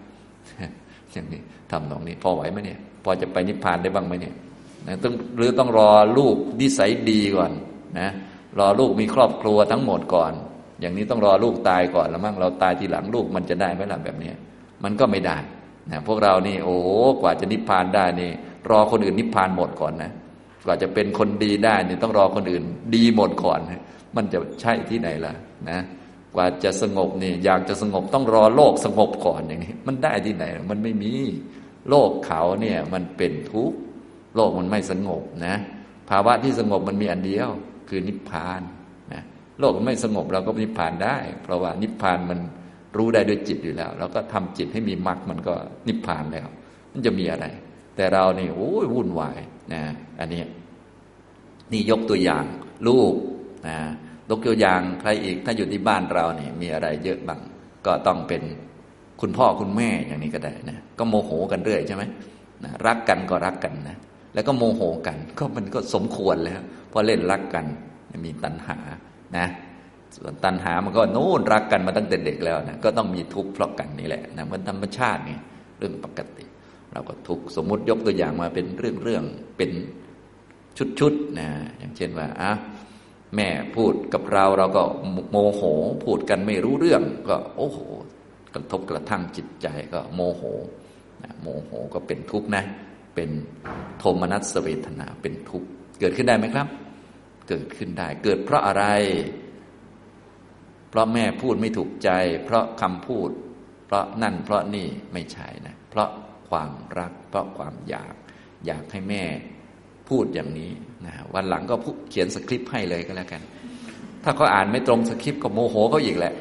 อย่างนี้ทำตรงนี้ พอไหวไหมเนี่ย พอจะไปนิพพานได้บ้างไหมเนี่ยต้องหรือต้องรอลูกนิสัยดีก่อนนะรอลูกมีครอบครัวทั้งหมดก่อน อย่างนี้ต้องรอลูกตายก่อนแล้วมั่งเราตายทีหลังลูกมันจะได้ไหมล่ะแบบนี้มันก็ไม่ได้นะพวกเรานี่ โอ้กว่าจะนิพพานได้นี่ รอคนอื่นนิพพานหมดก่อนนะกว่าจะเป็นคนดีได้นี่ต้องรอคนอื่น ดีหมดก่อน มันจะใช่ที่ไหนล่ะนะ กว่าจะสงบนี่อยากจะสงบต้องรอโลกสงบก่อนอย่างนี้ มันได้ที่ไหน มันไม่มีโลกเขาเนี่ยมันเป็นทุกข์โลกมันไม่สงบนะ ภาวะที่สงบมันมีอันเดียว คือนิพพานนะโลกมันไม่สงบเราก็นิพพานได้ เพราะว่านิพพานมันรู้ได้ด้วยจิตอยู่แล้วเราก็ทำจิตให้มีมรรคมันก็นิพพานแล้ว มันจะมีอะไร แต่เรานี่โอ้ยวุ่นวายนะอันนี้นี่ยกตัวอย่างลูกนะ ยกตัวอย่างใครอีก ถ้าอยู่ที่บ้านเราเนี่ยมีอะไรเยอะบ้างก็ต้องเป็นคุณพ่อคุณแม่อย่างนี้ก็ได้นะก็โมโหกันเรื่อยใช่ไหมนะรักกันก็รักกันนะแล้วก็โมโหกัน ก็มันก็สมควรแล้วพอเล่นรักกันมีตัณหานะส่วนตัณหามันก็โน่นรักกันมาตั้งแต่เด็กแล้วนะก็ต้องมีทุกข์เพราะกันนี่แหละนะมันธรรมชาตินี่เรื่องปกติ เราก็ทุกข์สมมุติยกตัวอย่างมาเป็นเรื่องเรื่องเป็นชุดๆนะอย่างเช่นว่าอะ แม่พูดกับเราเราก็โมโห พูดกันไม่รู้เรื่อง ก็โอ้โหกระทบกระทั่งจิตใจก็โมโหโมโหก็เป็นทุกข์นะ เป็นโทมนัสเวทนาเป็นทุกข์เกิดขึ้นได้ไหมครับ เกิดขึ้นได้ เกิดเพราะอะไร เพราะแม่พูดไม่ถูกใจ เพราะคำพูด เพราะนั่นเพราะนี่ไม่ใช่นะ เพราะความรัก เพราะความอยาก อยากให้แม่ พูดอย่างนี้นะวันหลังก็เขียนสคริปต์ให้เลยก็แล้วกัน ถ้าเขาอ่านไม่ตรงสคริปต์ก็โมโหเขาอีกแหละ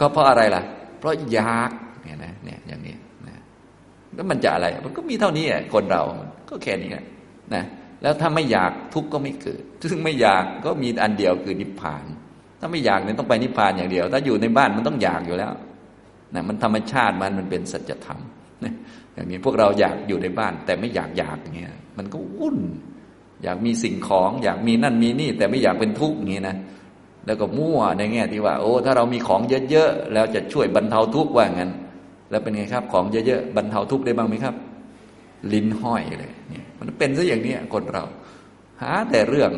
ก็เพราะอะไรล่ะ เพราะอยากเนี่ยนะเนี่ยอย่างนี้นะแล้วมันจะอะไร มันก็มีเท่านี้อะคนเราก็แค่นี้นะนะแล้วถ้าไม่อยากทุกข์ก็ไม่เกิด ซึ่งไม่อยากก็มีอันเดียวคือนิพพาน ถ้าไม่อยากเนี่ยต้องไปนิพพานอย่างเดียว ถ้าอยู่ในบ้านมันต้องอยากอยู่แล้วนะมันธรรมชาติมันมันเป็นสัจธรรม อย่างนี้พวกเราอยากอยู่ในบ้าน แต่ไม่อยากอยากอย่างเงี้ยมันก็วุ่น อยากมีสิ่งของ อยากมีนั่นมีนี่ แต่ไม่อยากเป็นทุกข์อย่างนี้นะแล้วก็มั่วในแง่ที่ว่า โอ้ ถ้าเรามีของเยอะๆแล้วจะช่วยบรรเทาทุกข์ว่างั้น แล้วเป็นไงครับ ของเยอะๆบรรเทาทุกข์ได้บ้างไหมครับ ลิ้นห้อยเลยเนี่ยมันเป็นซะอย่างนี้คนเรา หาแต่เรื่อง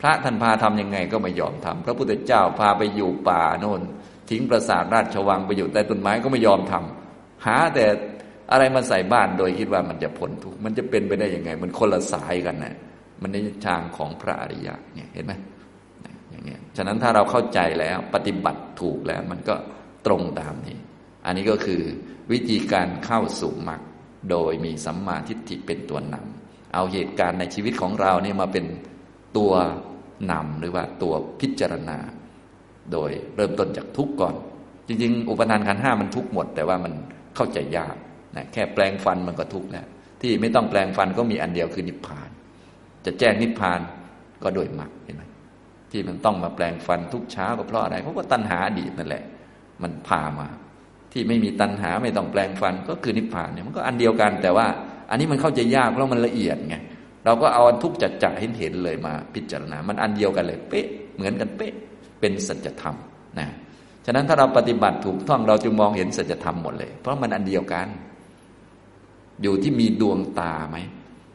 พระท่านพาทํำยังไงก็ไม่ยอมทำพระพุทธเจ้าพาไปอยู่ป่าโน่นทิ้งปราสาทราชวังไปอยู่ใต้ต้นไม้ก็ไม่ยอมทำหาแต่ อะไรมาใส่บ้านโดยคิดว่ามันจะพ้นทุกข์มันจะเป็นไปได้ยังไง มันคนละสายกันนะมันในทางของพระอริยะเนี่ยเห็นไหมอย่างเงี้ยฉะนั้นถ้าเราเข้าใจแล้วปฏิบัติถูกแล้ว มันก็ตรงตามนี้ อันนี้ก็คือวิธีการเข้าสู่มรรคโดยมีสัมมาทิฏฐิเป็นตัวนำเอาเหตุการณ์ในชีวิตของเราเนี่ยมาเป็นตัวนำหรือว่าตัวพิจารณา โดยเริ่มต้นจากทุกข์ก่อน จริง ๆ อุปทานขันห้ามันทุกข์หมด แต่ว่ามันเข้าใจยาก นะแค่แปลงฟันมันก็ทุกข์แล้วที่ไม่ต้องแปลงฟันก็มีอันเดียวคือนิพพาน จะแจ้งนิพพานก็โดยมรรคเห็นไหมที่มันต้องมาแปลงฟันทุกเช้าก็เพราะอะไร เพราะว่าตัณหาอดีตนั่นแหละ มันพามา ที่ไม่มีตัณหาไม่ต้องแปลงฟันก็คือนิพพานเนี่ยมันก็อันเดียวกันแต่ว่า อันนี้มันเข้าใจยากเพราะมันละเอียดไงเราก็เอาอันทุกจัดจ่าเห็นเห็นเลยมาพิจารณา มันอันเดียวกันเลยเป๊ะเหมือนกันเป๊ะเป็นสัจธรรมนะฉะนั้นถ้าเราปฏิบัติถูกต้องเราจึงมองเห็นสัจธรรมหมดเลย เพราะมันอันเดียวกัน อยู่ที่มีดวงตาไหม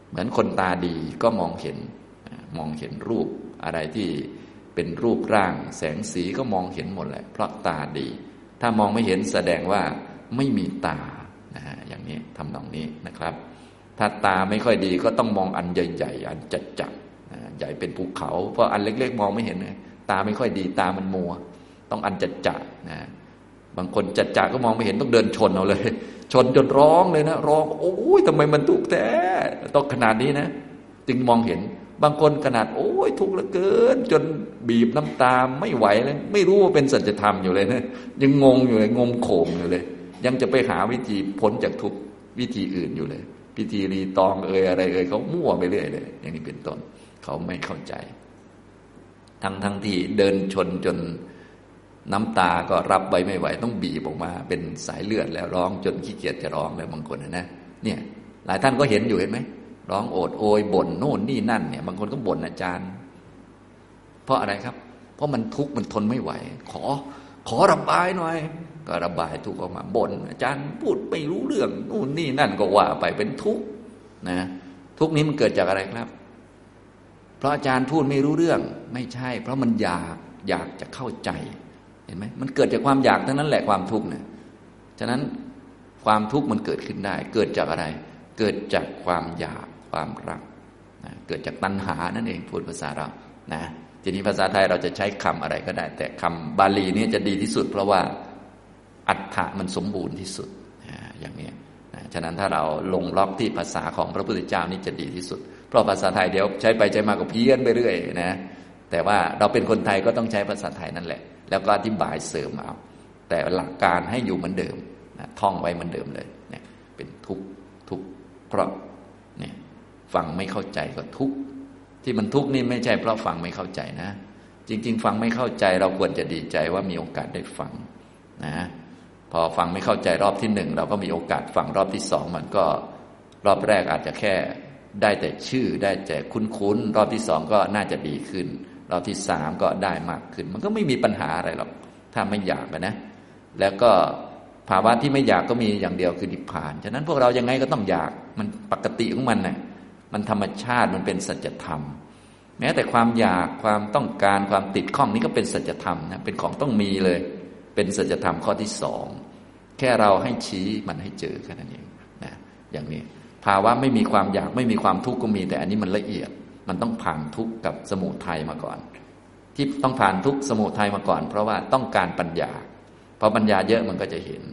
เหมือนคนตาดีก็มองเห็น มองเห็นรูปอะไรที่เป็นรูปร่าง แสงสีก็มองเห็นหมดแหละ เพราะตาดี ถ้ามองไม่เห็นแสดงว่าไม่มีตานะฮะอย่างนี้ทำตรงนี้นะครับ ถ้าตาไม่ค่อยดีก็ต้องมองอันใหญ่ๆ อันจัดจัดใหญ่เป็นภูเขา เพราะอันเล็ก ๆ มองไม่เห็น ตาไม่ค่อยดีตามันมัว ต้องอันจัดจัดนะ บางคนจัดจัดก็มองไม่เห็นต้องเดินชนเอาเลย ชนจนร้องเลยนะ ร้อง โอ้ยทำไมมันทุกข์แท้ต้องขนาดนี้นะ จึงมองเห็น บางคนขนาด โอ้ยทุกข์เหลือเกิน จนบีบน้ำตาไม่ไหวเลย ไม่รู้ว่าเป็นสัจธรรมอยู่เลยนะยังงงอยู่เลยงมโขงอยู่เลย ยังจะไปหาวิธีพ้นจากทุกวิธีอื่นอยู่เลย พิธีรีตองเอ่ยอะไรเอ่ยเขามั่วไปเรื่อยเลย อย่างนี้เป็นต้นเขาไม่เข้าใจ ทั้งทั้งที่เดินชนจน น้ำตาก็รับไว้ไม่ไหว ต้องบีบออกมา เป็นสายเลือดแล้วร้องจนขี้เกียจจะร้องแล้วบางคนนะเนี่ยหลายท่านก็เห็นอยู่เห็นไหมร้องโอดโอยบ่นโน่นนี่นั่นเนี่ยบางคนก็บ่นอาจารย์ เพราะอะไรครับ เพราะมันทุกข์มันทนไม่ไหว ขอขอระบายหน่อย ก็ระบายทุกข์ออกมาบ่นอาจารย์พูดไม่รู้เรื่องนู่นนี่นั่นก็ว่าไปเป็นทุกข์นะ ทุกข์นี้มันเกิดจากอะไรครับ เพราะอาจารย์พูดไม่รู้เรื่อง ไม่ใช่ เพราะมันอยากอยากจะเข้าใจ เห็นไหมมันเกิดจากความอยากทั้งนั้นแหละความทุกข์เนี่ยฉะนั้นความทุกข์มันเกิดขึ้นได้ เกิดจากอะไร เกิดจากความอยากความรักนะเกิดจากตัณหานั่นเองพูดภาษาเรานะทีนี้ภาษาไทยเราจะใช้คำอะไรก็ได้ แต่คำบาลีนี้จะดีที่สุด เพราะว่าอัฏฐะมันสมบูรณ์ที่สุดอย่างนี้นะฉะนั้นถ้าเราลงล็อกที่ภาษาของพระพุทธเจ้านี่จะดีที่สุด เพราะภาษาไทยเดี๋ยวใช้ไปใช้มาก็เพี้ยนไปเรื่อยนะแต่ว่าเราเป็นคนไทยก็ต้องใช้ภาษาไทยนั่นแหละ แล้วก็อธิบายเสริมเอา แต่หลักการให้อยู่เหมือนเดิมนะท่องไว้เหมือนเดิมเลยเนี่ยเป็นทุกทุกเพราะเนี่ยฟังไม่เข้าใจก็ทุกที่มันทุกนี่ไม่ใช่เพราะฟังไม่เข้าใจนะ จริง ๆ ฟังไม่เข้าใจเราควรจะดีใจว่ามีโอกาสได้ฟังนะพอฟังไม่เข้าใจรอบที่หนึ่งเราก็มีโอกาสฟังรอบที่สองมันก็รอบแรกอาจจะแค่ได้แต่ชื่อได้แต่คุ้นๆ รอบที่สองก็น่าจะดีขึ้น รอบที่สามก็ได้มากขึ้น มันก็ไม่มีปัญหาอะไรหรอกถ้าไม่อยากนะ แล้วก็ภาวะที่ไม่อยากก็มีอย่างเดียวคือนิพพาน ฉะนั้นพวกเรายังไงก็ต้องอยากมันปกติของมันนะ่ะมันธรรมชาติมันเป็นสัจธรรม แม้แต่ความอยากความต้องการความติดข้องนี้ก็เป็นสัจธรรมนะเป็นของต้องมีเลย เป็นสัจธรรมข้อที่สองแค่เราให้ชี้มันให้เจอแค่นั้นเองนะอย่างนี้ ภาวะไม่มีความอยากไม่มีความทุกข์ก็มีแต่อันนี้มันละเอียด มันต้องผ่านทุกข์กับสมุทัยมาก่อน ที่ต้องผ่านทุกข์สมุทัยมาก่อน เพราะว่าต้องการปัญญาพอปัญญาเยอะมันก็จะเห็น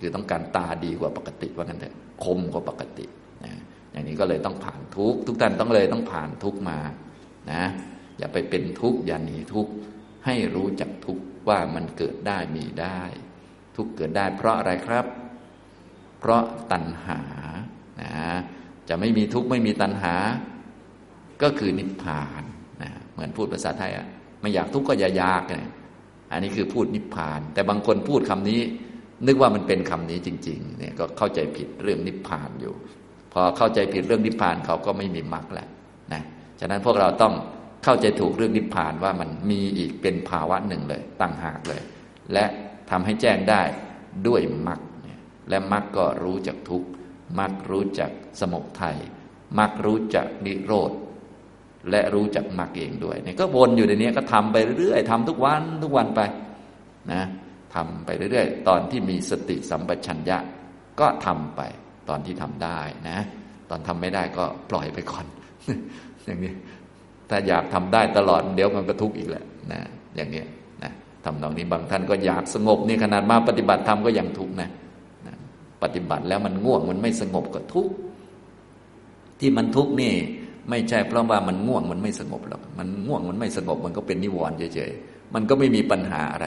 คือต้องการตาดีกว่าปกติว่างั้นเถอะคมกว่าปกตินะอย่างนี้ก็เลยต้องผ่านทุกทุกท่านต้องเลยต้องผ่านทุกมานะอย่าไปเป็นทุกข์อย่าหนีทุกข์ให้รู้จักทุกข์ว่ามันเกิดได้มีได้ ทุกเกิดได้ เพราะอะไรครับ เพราะตัณหานะจะไม่มีทุกข์ไม่มีตัณหา ก็คือนิพพานนะเหมือนพูดภาษาไทยอะไม่อยากทุกข์ก็อย่ายากเนี่ยอันนี้คือพูดนิพพาน แต่บางคนพูดคำนี้ นึกว่ามันเป็นคำนี้จริงๆเนี่ยก็เข้าใจผิดเรื่องนิพพานอยู่ พอเข้าใจผิดเรื่องนิพพานเขาก็ไม่มีมรรคแล้วนะฉะนั้นพวกเราต้องเข้าใจถูกเรื่องนิพพานว่ามันมีอีกเป็นภาวะหนึ่งเลยตั้งหากเลย และทำให้แจ้งได้ด้วยมรรคและมรรคก็รู้จักทุกมรรครู้จักสมุทัยมรรครู้จักนิโรธ และรู้จักมรรคเองด้วยเนี่ยก็วนอยู่ในนี้ก็ทำไปเรื่อยๆทำทุกวันทุกวันไปนะทำไปเรื่อยๆ ตอนที่มีสติสัมปชัญญะก็ทำไปตอนที่ทำได้นะ ตอนทำไม่ได้ก็ปล่อยไปก่อน อย่างนี้ถ้าอยากทำได้ตลอดเดี๋ยวมันก็ทุกข์อีกแหละนะอย่างนี้นะทำตรงนี้บางท่านก็อยากสงบนี่ขนาดมาปฏิบัติธรรมก็ยังทุกข์นะนะปฏิบัติแล้วมันง่วงมันไม่สงบก็ทุกข์ที่มันทุกข์นี่ ไม่ใช่เพราะว่ามันง่วงมันไม่สงบหรอกมันง่วงมันไม่สงบมันก็เป็นนิวรณ์เฉยๆมันก็ไม่มีปัญหาอะไร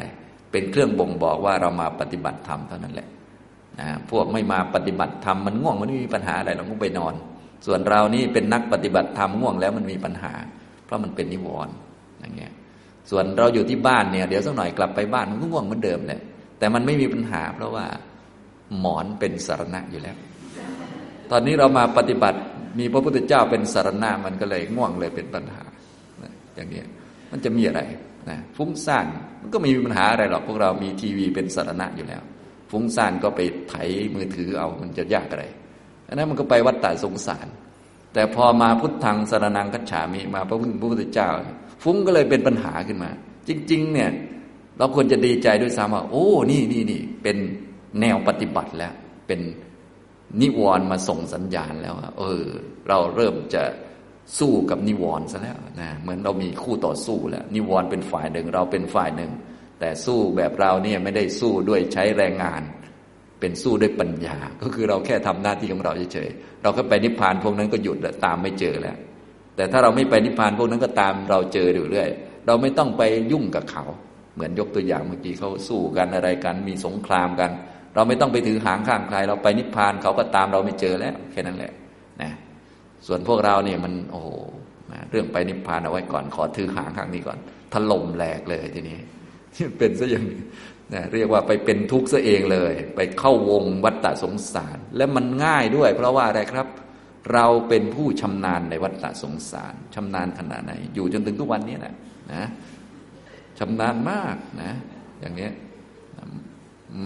เป็นเครื่องบ่งบอกว่าเรามาปฏิบัติธรรมเท่านั้นแหละนะพวกไม่มาปฏิบัติธรรมมันง่วงมันไม่มีปัญหาอะไรเราก็ไปนอน ส่วนเรานี่เป็นนักปฏิบัติธรรมง่วงแล้วมันมีปัญหา เพราะมันเป็นนิวรณ์อย่างเงี้ยส่วนเราอยู่ที่บ้านเนี่ยเดี๋ยวสักหน่อยกลับไปบ้านมันก็ง่วงเหมือนเดิมเลยแต่มันไม่มีปัญหา เพราะว่าหมอนเป็นสารณะอยู่แล้ว ตอนนี้เรามาปฏิบัติ มีพระพุทธเจ้าเป็นสารณะมันก็เลยง่วงเลยเป็นปัญหาอย่างนี้มันจะมีอะไรนะฟุ้งซ่านมันก็ไม่มีปัญหาอะไรหรอกพวกเรามีทีวีเป็นสารณะอยู่แล้ว ฟุ้งซ่านก็ไปไถมือถือเอามันจะยากอะไรอันนั้นมันก็ไปวัดตาสงสาร แต่พอมาพุทธังสารนังกัจฉามิมาพระพุทธเจ้า ฟุ้งก็เลยเป็นปัญหาขึ้นมา จริง ๆ เนี่ย เราควรจะดีใจด้วยซ้ำว่า โอ้นี่นี่นี่เป็นแนวปฏิบัติแล้วเป็น นิวรณ์มาส่งสัญญาณแล้วเออ เราเริ่มจะสู้กับนิวรณ์ซะแล้วนะเหมือนเรามีคู่ต่อสู้แล้ว นิวรณ์เป็นฝ่ายหนึ่งเราเป็นฝ่ายหนึ่ง แต่สู้แบบเราเนี่ยไม่ได้สู้ด้วยใช้แรงงาน เป็นสู้ด้วยปัญญา ก็คือเราแค่ทำหน้าที่ของเราเฉยๆเราก็ไปนิพพานพวกนั้นก็หยุดแล้วตามไม่เจอแล้ว แต่ถ้าเราไม่ไปนิพพานพวกนั้นก็ตามเราเจออยู่เรื่อยเราไม่ต้องไปยุ่งกับเขา เหมือนยกตัวอย่างเมื่อกี้เขาสู้กันอะไรกันมีสงครามกัน เราไม่ต้องไปถือหางข้างใคร เราไปนิพพานเขาก็ตามเราไม่เจอแล้วแค่นั้นแหละนะส่วนพวกเราเนี่ยมันโอ้โหเรื่องไปนิพพานเอาไว้ก่อนขอถือหางข้างนี้ก่อนถล่มแหลกเลยทีนี้เป็นซะอย่างนี้นะเรียกว่าไปเป็นทุกข์ซะเองเลย ไปเข้าวงวัฏฏะสงสาร และมันง่ายด้วย เพราะว่าอะไรครับ เราเป็นผู้ชำนาญในวัฏฏะสงสารชำนาญขนาดไหน อยู่จนถึงทุกวันนี้แหละนะชำนาญมากนะ อย่างนี้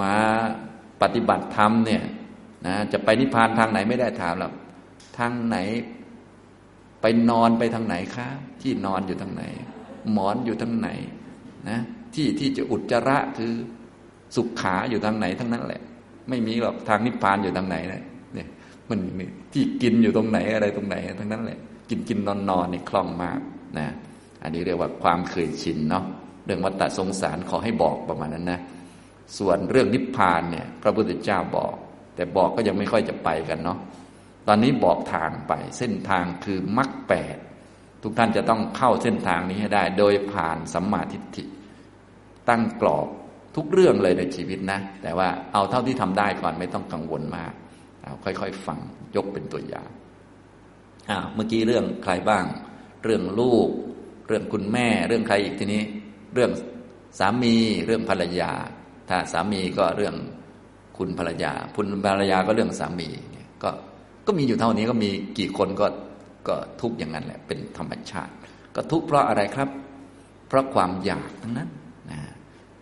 มา ปฏิบัติธรรมเนี่ยนะจะไปนิพพานทางไหนไม่ได้ถามหรอกทางไหน ไปนอนไปทางไหนคะที่นอนอยู่ทางไหน หมอนอยู่ทางไหนนะที่ที่จะอุจจาระคือสุขขาอยู่ทางไหนทั้งนั้นแหละ ไม่มีหรอกทางนิพพานอยู่ทางไหนเนี่ยเนี่ยมันที่กินอยู่ตรงไหนอะไรตรงไหน ทั้งนั้นแหละ กินกินนอนนอนนี่คล่องมากนะอันนี้เรียกว่าความเคยชินเนาะเรื่องวัฏฏะสงสารขอให้บอกประมาณนั้นนะ ส่วนเรื่องนิพพานเนี่ยพระพุทธเจ้าบอก แต่บอกก็ยังไม่ค่อยจะไปกันเนาะตอนนี้บอกทางไป เส้นทางคือมรรคแปดทุกท่านจะต้องเข้าเส้นทางนี้ให้ได้ โดยผ่านสัมมาทิฏฐิ ตั้งกรอบทุกเรื่องเลยในชีวิตนะ แต่ว่าเอาเท่าที่ทำได้ก่อนไม่ต้องกังวลมากเอาค่อย ๆ ฟังยกเป็นตัวอย่างอ่าเมื่อกี้เรื่องใครบ้าง เรื่องลูก เรื่องคุณแม่ เรื่องใครอีกทีนี้ เรื่องสามี เรื่องภรรยา ถ้าสามีก็เรื่องคุณภรรยาคุณภรรยาก็เรื่องสามีก็ก็มีอยู่เท่านี้ก็มีกี่คนก็ก็ทุกอย่างนั้นแหละเป็นธรรมชาติ ก็ทุกเพราะอะไรครับ เพราะความอยากทั้งนั้นนะ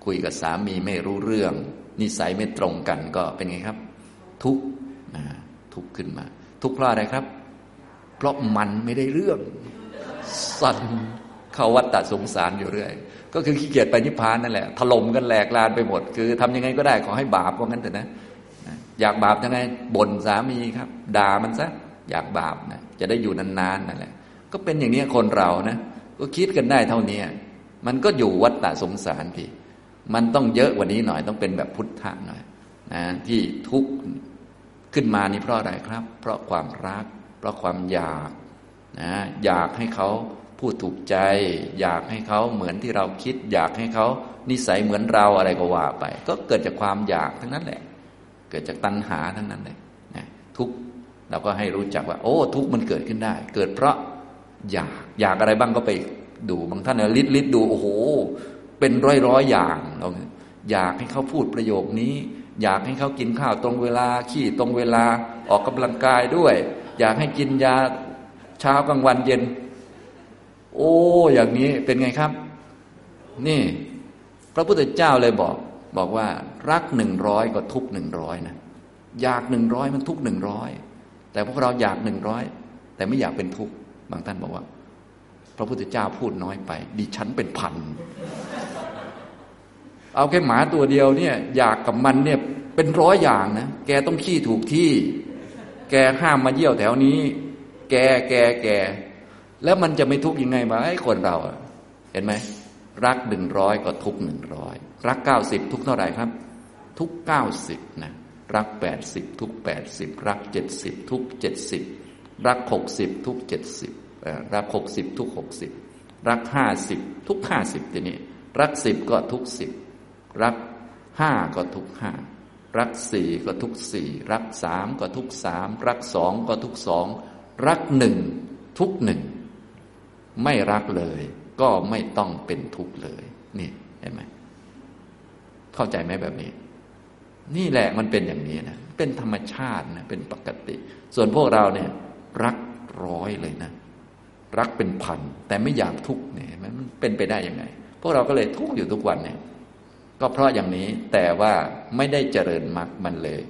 คุยกับสามีไม่รู้เรื่อง นิสัยไม่ตรงกันก็เป็นไงครับ ทุกนะทุกขึ้นมา ทุกเพราะอะไรครับ เพราะมันไม่ได้เรื่องสั่นเข้าวัฏฏะสงสารอยู่เรื่อย ก็คือขี้เกียจไปนิพพานนั่นแหละถล่มกันแหลกลานไปหมด คือทำยังไงก็ได้ขอให้บาปก็งั้นเถอะนะ อยากบาปยังไงบ่นสามีครับ ด่ามันซะอยากบาปนะจะได้อยู่นานๆนั่นแหละ ก็เป็นอย่างนี้คนเรานะก็คิดกันได้เท่านี้มันก็อยู่วัฏฏะสงสารพี่มันต้องเยอะกว่านี้หน่อยต้องเป็นแบบพุทธะหน่อยนะที่ทุกข์ขึ้นมานี่เพราะอะไรครับ เพราะความรัก เพราะความอยากนะอยากให้เขา พูดถูกใจ อยากให้เขาเหมือนที่เราคิด อยากให้เขานิสัยเหมือนเราอะไรก็ว่าไป ก็เกิดจากความอยากทั้งนั้นแหละ เกิดจากตัณหาทั้งนั้นเลยนะทุกเราก็ให้รู้จักว่า โอ้ ทุกมันเกิดขึ้นได้ เกิดเพราะอยากอยากอะไรบ้างก็ไปดูบางท่านลิดลิดดูโอ้โห เป็นร้อยร้อยอย่างเราอยากให้เขาพูดประโยคนี้ อยากให้เขากินข้าวตรงเวลาขี้ตรงเวลาออกกำลังกายด้วย อยากให้กินยาเช้ากลางวันเย็น โอ้ อย่างนี้เป็นไงครับ นี่ พระพุทธเจ้าเลยบอก บอกว่า รักหนึ่งร้อยก็ทุกหนึ่งร้อยนะอยากหนึ่งร้อยมันทุกหนึ่งร้อยแต่พวกเราอยากหนึ่งร้อยแต่ไม่อยากเป็นทุกข์บางท่านบอกว่า พระพุทธเจ้าพูดน้อยไป ดิฉันเป็นพัน เอาแค่หมาตัวเดียวเนี่ย อยากกับมันเนี่ยเป็นร้อยอย่างนะแกต้องขี้ถูกที่ แกห้ามมาเยี่ยวแถวนี้ แกแกแก แล้วมันจะไม่ทุกข์ยังไงมาไอ้คนเราเห็นไหมรักหนึ่งร้อยก็ทุกหนึ่งร้อยรักเก้าสิบทุกเท่าไหร่ครับ ทุกเก้าสิบนะรักแปดสิบทุกแปดสิบรักเจ็ดสิบทุกเจ็ดสิบรักหกสิบทุกเจ็ดสิบรักหกสิบทุกหกสิบรักห้าสิบทุกห้าสิบทีนี้รักสิบก็ทุกสิบรักห้าก็ทุกห้ารักสี่ก็ทุกสี่รักสามก็ทุกสามรักสองก็ทุกสองรักหนึ่งทุกหนึ่ง ไม่รักเลย ก็ไม่ต้องเป็นทุกข์เลย นี่เห็นไหมเข้าใจไหมแบบนี้ นี่แหละมันเป็นอย่างนี้นะเป็นธรรมชาตินะเป็นปกติ ส่วนพวกเราเนี่ย รักร้อยเลยนะ รักเป็นพันแต่ไม่อยากทุกข์เนี่ยมันเป็นไปได้ยังไง พวกเราก็เลยทุกข์อยู่ทุกวันเนี่ย ก็เพราะอย่างนี้แต่ว่าไม่ได้เจริญมรรคมันเลย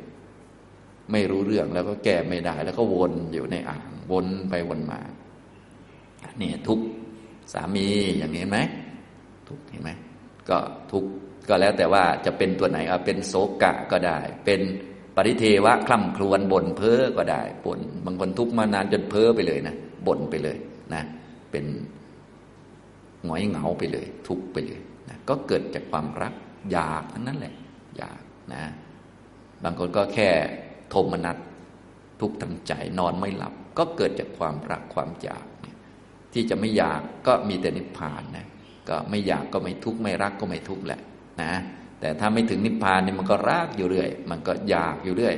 ไม่รู้เรื่องแล้วก็แก้ไม่ได้ แล้วก็วนอยู่ในอ่างวนไปวนมา เนี่ยทุกสามีอย่างนี้ไหมทุกเห็นไหมก็ทุกก็แล้วแต่ว่าจะเป็นตัวไหนเอาเป็นโศกะก็ได้ เป็นปริเทวะคล่ำครวญบ่นเพ้อก็ได้บ่นบางคนทุกมานานจนเพ้อไปเลยนะบ่นไปเลยนะ เป็นหงอยเหงาไปเลย ทุกไปเลยนะก็เกิดจากความรักอยากทั้งนั้นแหละ อยากนะ บางคนก็แค่โทมนัสทุกข์ทางใจนอนไม่หลับ ก็เกิดจากความรักความอยาก ที่จะไม่อยากก็มีแต่นิพพานนะก็ไม่อยากก็ไม่ทุกข์ไม่รักก็ไม่ทุกข์แหละนะแต่ถ้าไม่ถึงนิพพานเนี่ยมันก็รักอยู่เรื่อย มันก็อยากอยู่เรื่อย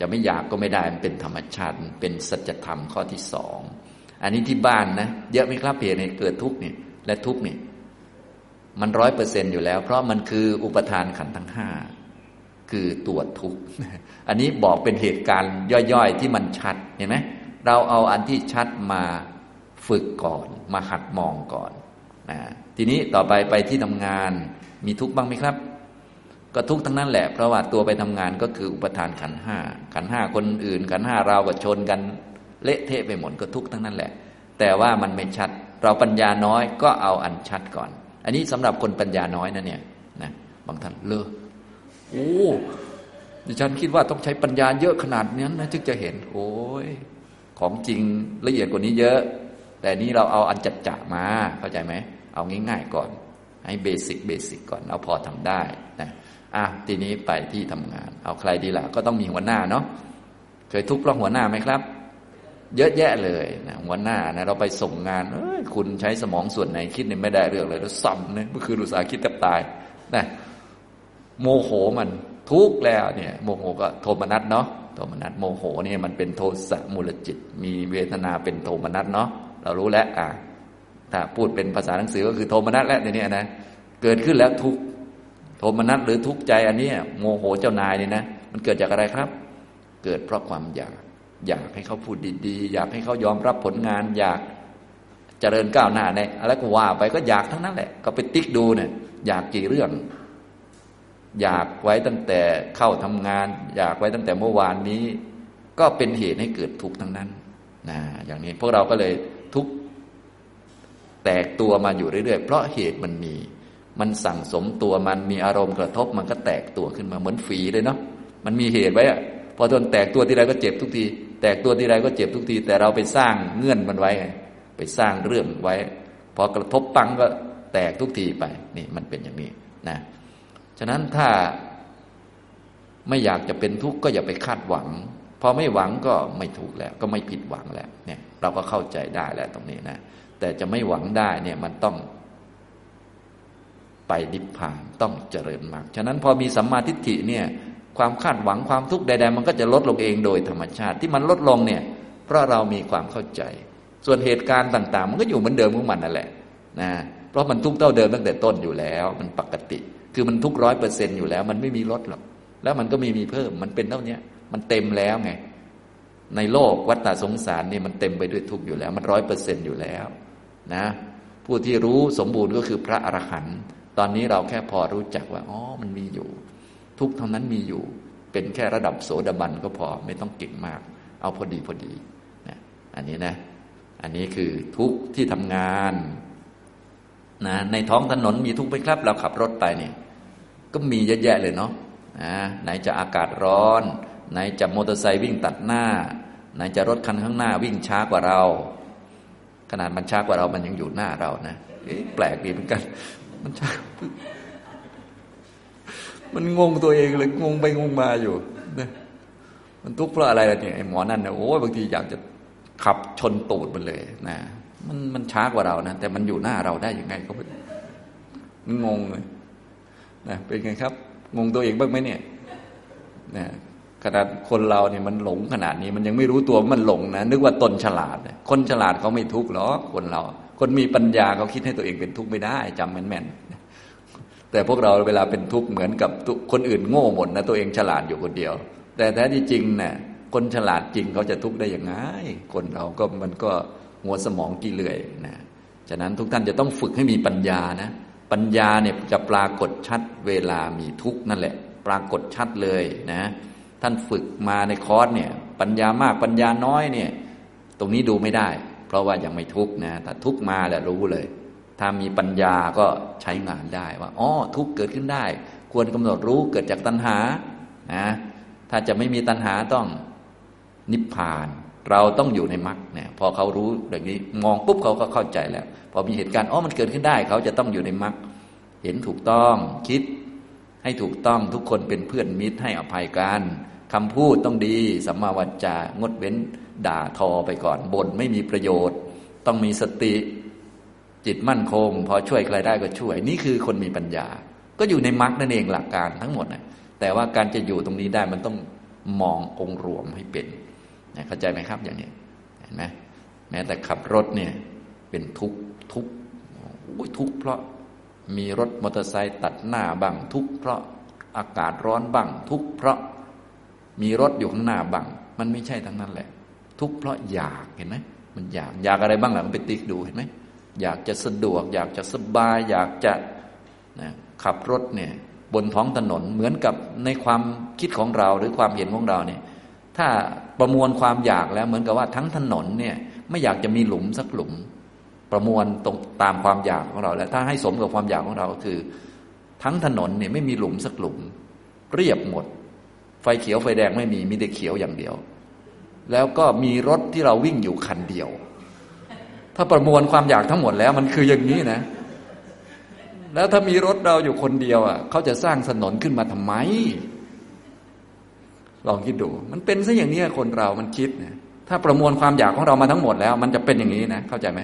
จะไม่อยากก็ไม่ได้มันเป็นธรรมชาติเป็นสัจธรรมข้อที่สองอันนี้ที่บ้านนะเยอะไหมครับเพียในเกิดทุกข์เนี่ยและทุกข์เนี่ยมันร้อยเปอร์เซ็นอยู่แล้ว เพราะมันคืออุปทานขันธ์ทั้งห้าคือตัวทุกข์อันนี้บอกเป็นเหตุการณ์ย่อยๆที่มันชัดเห็นไหมเราเอาอันที่ชัดมา ฝึกก่อน มาหัดมองก่อนนะทีนี้ต่อไปไปที่ทำงานมีทุกข์บ้างไหมครับ ก็ทุกข์ทั้งนั้นแหละเพราะว่าตัวไปทำงานก็คืออุปทานขันห้าขันห้าคนอื่น ขันห้าเราก็ชนกัน เละเทะไปหมดก็ทุกข์ทั้งนั้นแหละ แต่ว่ามันไม่ชัด เราปัญญาน้อยก็เอาอันชัดก่อน อันนี้สำหรับคนปัญญาน้อยนะเนี่ยนะบางท่านเลอโอ้ดิฉันคิดว่าต้องใช้ปัญญาเยอะขนาดนี้นะถึงจะเห็น โอ้ยของจริงละเอียดกว่านี้เยอะ แต่นี้เราเอาอันจัดจ่ามาเข้าใจไหมเอาง่ายๆก่อน ให้เบสิกเบสิกก่อนเอาพอทำได้นะอะทีนี้ไปที่ทำงาน เอาใครดีล่ะก็ต้องมีหัวหน้าเนาะเคยทุกข์เพราะหัวหน้าไหมครับ เยอะแยะเลยนะหัวหน้านะเราไปส่งงานเอ้ยคุณใช้สมองส่วนไหนคิดเนี่ยไม่ได้เรื่องเลยแล้วซ้ำเนี่ยเมื่อคืนอุตส่าห์คิดแทบตายนะโมโหมันทุกข์แล้วเนี่ยโมโหก็โทมนัสเนาะโทมนัสโมโหเนี่ยมันเป็นโทสะมูลจิต มีเวทนาเป็นโทมนัสเนาะ เรารู้แล้วอะถ้าพูดเป็นภาษาหนังสือก็คือโทมนัสแล้วเนี่ยนะเกิดขึ้นแล้วทุกข์โทมนัสหรือทุกข์ใจอันนี้โมโหเจ้านายเนี่ยนะมันเกิดจากอะไรครับ เกิดเพราะความอยากอยากให้เขาพูดดีๆ อยากให้เขายอมรับผลงาน อยากเจริญก้าวหน้าในอะไรก็ว่าไปก็อยากทั้งนั้นแหละ ก็ไปติ๊กดูเนี่ยอยากกี่เรื่อง อยากไว้ตั้งแต่เข้าทำงาน อยากไว้ตั้งแต่เมื่อวานนี้ ก็เป็นเหตุให้เกิดทุกข์ทั้งนั้นนะอย่างนี้พวกเราก็เลย ทุกข์แตกตัวมาอยู่เรื่อยๆ เพราะเหตุมันมี มันสั่งสมตัวมันมีอารมณ์กระทบมันก็แตกตัวขึ้นมาเหมือนฝีเลยเนาะมันมีเหตุไว้อะพอโดนแตกตัวทีไรก็เจ็บทุกที แตกตัวทีไรก็เจ็บทุกที แต่เราไปสร้างเงื่อนมันไว้ ไปสร้างเรื่องไว้ พอกระทบปังก็แตกทุกทีไป นี่มันเป็นอย่างนี้นะ ฉะนั้นถ้าไม่อยากจะเป็นทุกข์ก็อย่าไปคาดหวัง พอไม่หวังก็ไม่ทุกข์แล้ว ก็ไม่ผิดหวังแล้วเนี่ย เราก็เข้าใจได้แล้วตรงนี้นะ แต่จะไม่หวังได้เนี่ยมันต้องไปนิพพานต้องเจริญมากฉะนั้นพอมีสัมมาทิฏฐิเนี่ยความคาดหวังความทุกข์ใดๆ มันก็จะลดลงเองโดยธรรมชาติที่มันลดลงเนี่ย เพราะเรามีความเข้าใจ ส่วนเหตุการณ์ต่าง ๆ มันก็อยู่เหมือนเดิมของมันนั่นแหละนะเพราะมันทุกข์เท่าเดิมตั้งแต่ต้นอยู่แล้ว มันปกติ คือมันทุกร้อยเปอร์เซ็นต์อยู่แล้ว มันไม่มีลดหรอกแล้วมันก็มีมีเพิ่มมันเป็นเท่านี้มันเต็มแล้วไง ในโลกวัฏฏสงสารนี่มันเต็มไปด้วยทุกข์อยู่แล้ว มันร้อยเปอร์เซ็นอยู่แล้วนะผู้ที่รู้สมบูรณ์ก็คือพระอรหันต์ตอนนี้เราแค่พอรู้จักว่าอ๋อมันมีอยู่ ทุกเท่านั้นมีอยู่ เป็นแค่ระดับโสดาบันก็พอไม่ต้องเก่งมาก เอาพอดีพอดีนะอันนี้นะ อันนี้คือทุกที่ทำงานนะในท้องถนนมีทุกไหมครับ เราขับรถไปเนี่ย ก็มีเยอะแยะเลยเนาะนะไหนจะอากาศร้อน ไหนจะมอเตอร์ไซค์วิ่งตัดหน้า ไหนจะรถคันข้างหน้าวิ่งช้ากว่าเรา ขนาดมันช้ากว่าเรามันยังอยู่หน้าเรานะแปลกดีเหมือนกัน มันช้ามันงงตัวเองเลยงงไปงงมาอยู่นะมันทุกข์เพราะอะไรล่ะเนี่ยไอ้หมอนั่นเนี่ยโอ้ยบางทีอยากจะขับชนตูดมันเลยนะมันมันช้ากว่าเรานะแต่มันอยู่หน้าเราได้ยังไงก็มันงงเลยนะเป็นไงครับ งงตัวเองบ้างไหมเนี่ยนะ ขนาดคนเราเนี่ยมันหลงขนาดนี้มันยังไม่รู้ตัวมันหลงนะ นึกว่าตนฉลาด คนฉลาดเขาไม่ทุกข์หรอกคนเรา คนมีปัญญาเขาคิดให้ตัวเองเป็นทุกข์ไม่ได้จำแม่นๆแต่พวกเราเวลาเป็นทุกข์เหมือนกับคนอื่นโง่หมดนะตัวเองฉลาดอยู่คนเดียว แต่แท้ที่จริงเนะี่ยคนฉลาดจริงเขาจะทุกข์ได้ยังไงคนเราก็มันก็หัวสมองกี่เลื่อยนะฉะนั้นทุกท่านจะต้องฝึกให้มีปัญญานะ ปัญญาเนี่ยจะปรากฏชัดเวลามีทุกข์นั่นแหละ ปรากฏชัดเลยนะ ท่านฝึกมาในคอร์สเนี่ย ปัญญามากปัญญาน้อยเนี่ย ตรงนี้ดูไม่ได้ เพราะว่ายังไม่ทุกนะแต่ทุกมาแหละรู้เลย ถ้ามีปัญญาก็ใช้งานได้ว่าอ๋อทุกเกิดขึ้นได้ ควรกำหนดรู้เกิดจากตัณหานะถ้าจะไม่มีตัณหาต้องนิพพาน เราต้องอยู่ในมรรคเนี่ยพอเขารู้แบบนี้มองปุ๊บเขาก็เข้าใจแล้ว พอมีเหตุการณ์อ๋อมันเกิดขึ้นได้ เขาจะต้องอยู่ในมรรคเห็นถูกต้องคิดให้ถูกต้องทุกคนเป็นเพื่อนมิตรให้อภัยกัน คำพูดต้องดีสัมมาวัจจางดเว้นด่าทอไปก่อนบ่นไม่มีประโยชน์ ต้องมีสติจิตมั่นคง พอช่วยใครได้ก็ช่วย นี่คือคนมีปัญญา ก็อยู่ในมรรคนั่นเองหลักการทั้งหมดนะแต่ว่าการจะอยู่ตรงนี้ได้มันต้องมององค์รวมให้เป็นเข้าใจไหมครับอย่างนี้เห็นไหมแม้แต่ขับรถเนี่ยเป็นทุกทุกทุกเพราะมีรถมอเตอร์ไซค์ตัดหน้าบ้างทุกเพราะอากาศร้อนบ้างทุกเพราะ มีรถอยู่ข้างหน้าบ้างมันไม่ใช่ทั้งนั้นแหละ ทุกเพราะอยากเห็นไหมมันอยากอยากอะไรบ้างหล่ะมันไปติ๊กดูเห็นไหมอยากจะสะดวก อยากจะสบาย อยากจะนะขับรถเนี่ยบนท้องถนนเหมือนกับในความคิดของเราหรือความเห็นของเราเนี่ยถ้าประมวลความอยากแล้วเหมือนกับว่าทั้งถนนเนี่ยไม่อยากจะมีหลุมสักหลุม ประมวลตรงตามความอยากของเราแล้ว ถ้าให้สมกับความอยากของเราก็คือ ทั้งถนนเนี่ยไม่มีหลุมสักหลุม เรียบหมด ไฟเขียวไฟแดงไม่มีมีแต่เขียวอย่างเดียว แล้วก็มีรถที่เราวิ่งอยู่คันเดียว ถ้าประมวลความอยากทั้งหมดแล้วมันคืออย่างนี้นะ แล้วถ้ามีรถเราอยู่คนเดียวอะเขาจะสร้างถนนขึ้นมาทำไม ลองคิดดู มันเป็นซะอย่างนี้คนเรามันคิดนะถ้าประมวลความอยากของเรามาทั้งหมดแล้ว มันจะเป็นอย่างนี้นะเข้าใจไหม